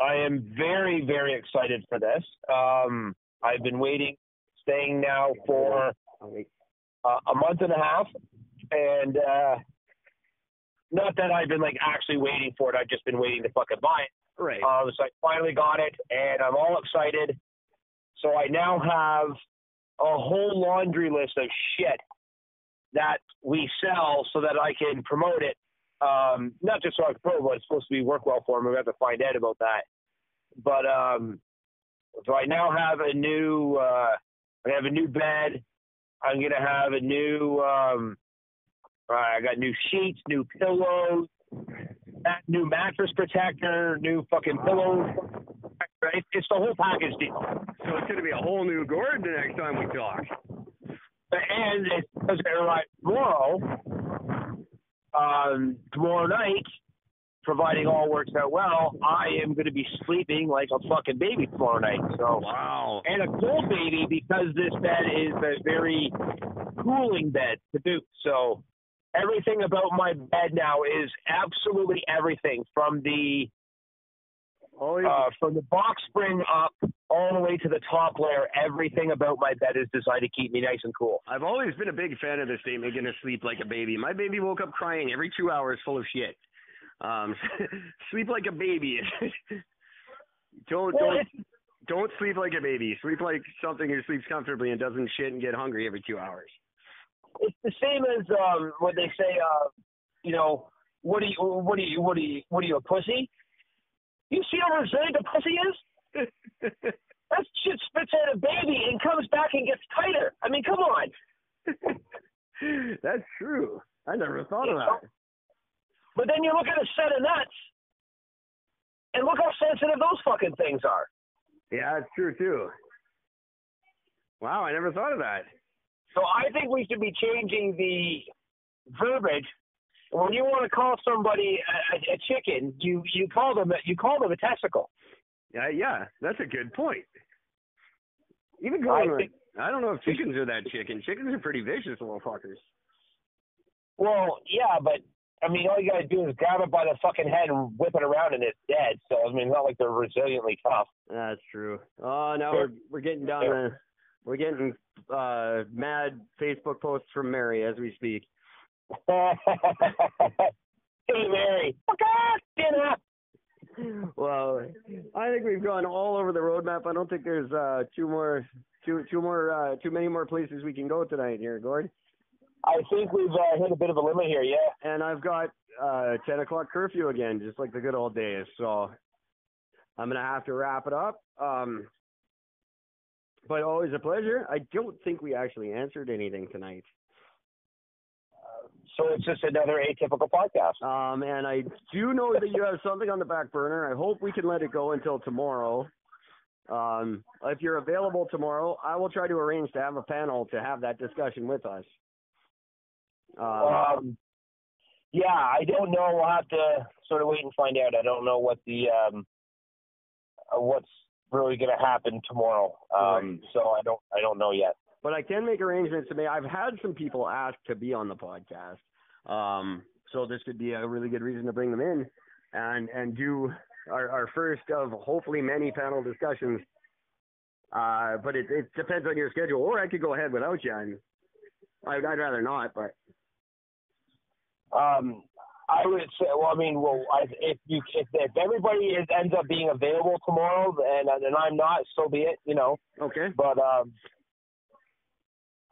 I am very, very excited for this. Um, I've been waiting, staying now for uh, a month and a half, and uh, not that I've been like actually waiting for it. I've just been waiting to fucking buy it.
Right.
Um, so I finally got it, and I'm all excited. So I now have a whole laundry list of shit that we sell so that I can promote it. Um, not just so I can promote, but it's supposed to be work well for me. We have to find out about that. But um, so I now have a new. Uh, I have a new bed. I'm gonna have a new. Um, uh, I got new sheets, new pillows, new mattress protector, new fucking pillows. It's, the whole package deal.
So it's to be a whole new Gord the next time we talk.
And it's because right, tomorrow, um, tomorrow night, providing all works out well, I am going to be sleeping like a fucking baby tomorrow night. So
Wow.
and a cold baby because this bed is a very cooling bed to boot. So everything about my bed now is absolutely everything from the
Always,
uh, from the box spring up all the way to the top layer. Everything about my bed is designed to keep me nice and cool.
I've always been a big fan of the statement "gonna sleep like a baby." My baby woke up crying every two hours, full of shit. Um, sleep like a baby. don't
Well,
don't don't sleep like a baby. Sleep like something who sleeps comfortably and doesn't shit and get hungry every two hours.
it's the same as um, when they say, uh, you know, what do you, what do you, what do you, what are you, a pussy? You see how resilient a pussy is? That shit spits out a baby and comes back and gets tighter. I mean, come on.
That's true. I never thought of that.
But then you look at a set of nuts, and look how sensitive those fucking things are.
Yeah, that's true too. Wow, I never thought of that.
So I think we should be changing the verbiage. When you want to call somebody a, a, chicken, you you call them a- you call them a testicle.
Yeah, yeah, that's a good point. Even
I
going,
think-
I don't know if chickens are that chicken. Chickens are pretty vicious little fuckers.
Well, yeah, but I mean, all you gotta do is grab it by the fucking head and whip it around, and it's dead. So I mean, it's not like they're resiliently tough.
That's true. Oh, now we're we're getting down to we're getting uh mad Facebook posts from Mary as we speak.
hey, Mary.
Well, I think we've gone all over the roadmap. I don't think there's uh two more two two more uh too many more places we can go tonight here, Gord.
I think we've uh, hit a bit of a limit here. Yeah.
And I've got uh ten o'clock curfew again, just like the good old days. So I'm gonna have to wrap it up. Um but always a pleasure. I don't think we actually answered anything tonight.
So it's just another atypical podcast.
Um, and I do know that you have something on the back burner. I hope we can let it go until tomorrow. Um, if you're available tomorrow, I will try to arrange to have a panel to have that discussion with us. Um,
Um, yeah, I don't know. We'll have to sort of wait and find out. I don't know what the um, uh, what's really going to happen tomorrow. Um, so I don't I don't know yet.
But I can make arrangements to make. I've had some people ask to be on the podcast, um, so this could be a really good reason to bring them in and and do our, our first of hopefully many panel discussions. Uh, but it, it depends on your schedule, or I could go ahead without you. And I'd, I'd rather not, but
Um, I would say, well, I mean, well, I, if you if, if everybody is, ends up being available tomorrow, and and I'm not, so be it. You know.
okay.
But um,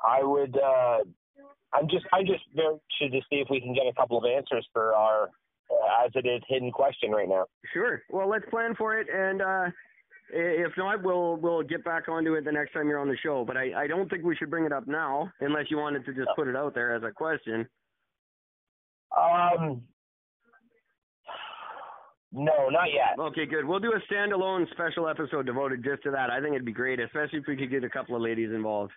I would. Uh, I'm just. I'm just very interested to see if we can get a couple of answers for our, uh, as it is, hidden question right now.
Sure. Well, let's plan for it, and uh, if not, we'll we'll get back onto it the next time you're on the show. But I, I don't think we should bring it up now, unless you wanted to just put it out there as a question.
Um. No, not yet.
Okay, good. We'll do a standalone special episode devoted just to that. I think it'd be great, especially if we could get a couple of ladies involved.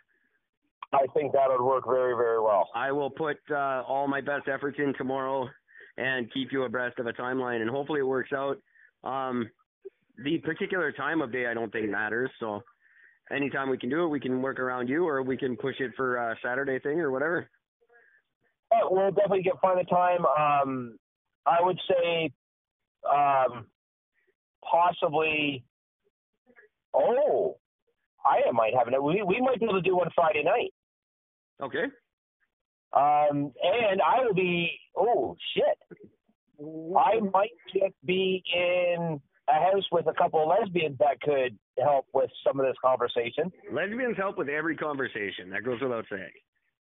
I think that would work very, very well.
I will put uh, all my best efforts in tomorrow and keep you abreast of a timeline, and hopefully it works out. Um, the particular time of day I don't think matters, so anytime we can do it, we can work around you, or we can push it for uh, Saturday thing or whatever.
But we'll definitely get find the time. Um, I would say, um, possibly. Oh, I might have it. We we might be able to do one Friday night.
Okay.
Um, and I will be. Oh shit! I might just be in a house with a couple of lesbians that could help with some of this conversation.
Lesbians help with every conversation. That goes without saying.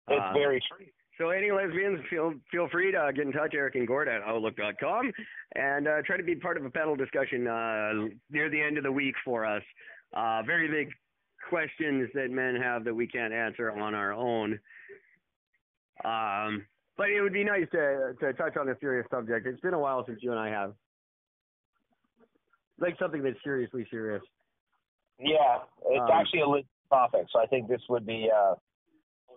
It's
Uh,
very true.
So any lesbians, feel feel free to get in touch, Eric and Gord at outlook.com, and uh, try to be part of a panel discussion uh, near the end of the week for us. Uh, very big questions that men have that we can't answer on our own. Um, but it would be nice to to touch on a serious subject. It's been a while since you and I have, like something that's seriously serious.
Yeah, it's
Um,
actually a lit topic, so I think this would be uh,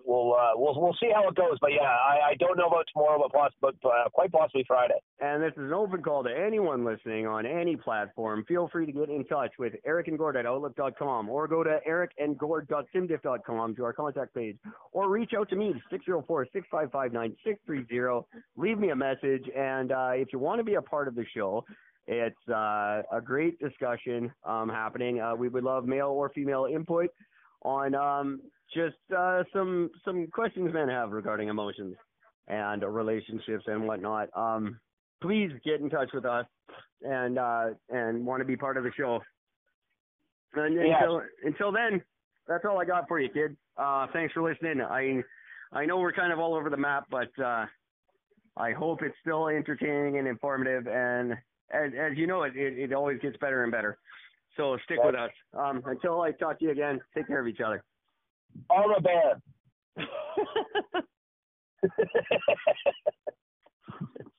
we'll uh, we'll we'll see how it goes. But yeah, I, I don't know about tomorrow, but, but uh, quite possibly Friday.
And this is an open call to anyone listening on any platform. Feel free to get in touch with Eric and Gord at Outlook.com or go to ericandgord.simdif.com to our contact page or reach out to me 604-655-9630. Leave me a message. And uh, if you want to be a part of the show, it's uh, a great discussion um, happening. Uh, we would love male or female input on um, just uh, some some questions men have regarding emotions and relationships and whatnot. Um, please get in touch with us and uh, and want to be part of the show. And
Yes.
until until then, that's all I got for you, kid. Uh, thanks for listening. I I know we're kind of all over the map, but uh, I hope it's still entertaining and informative. And as as you know, it it, it always gets better and better. So stick with us. Um, until I talk to you again, take care of each other.
All the best.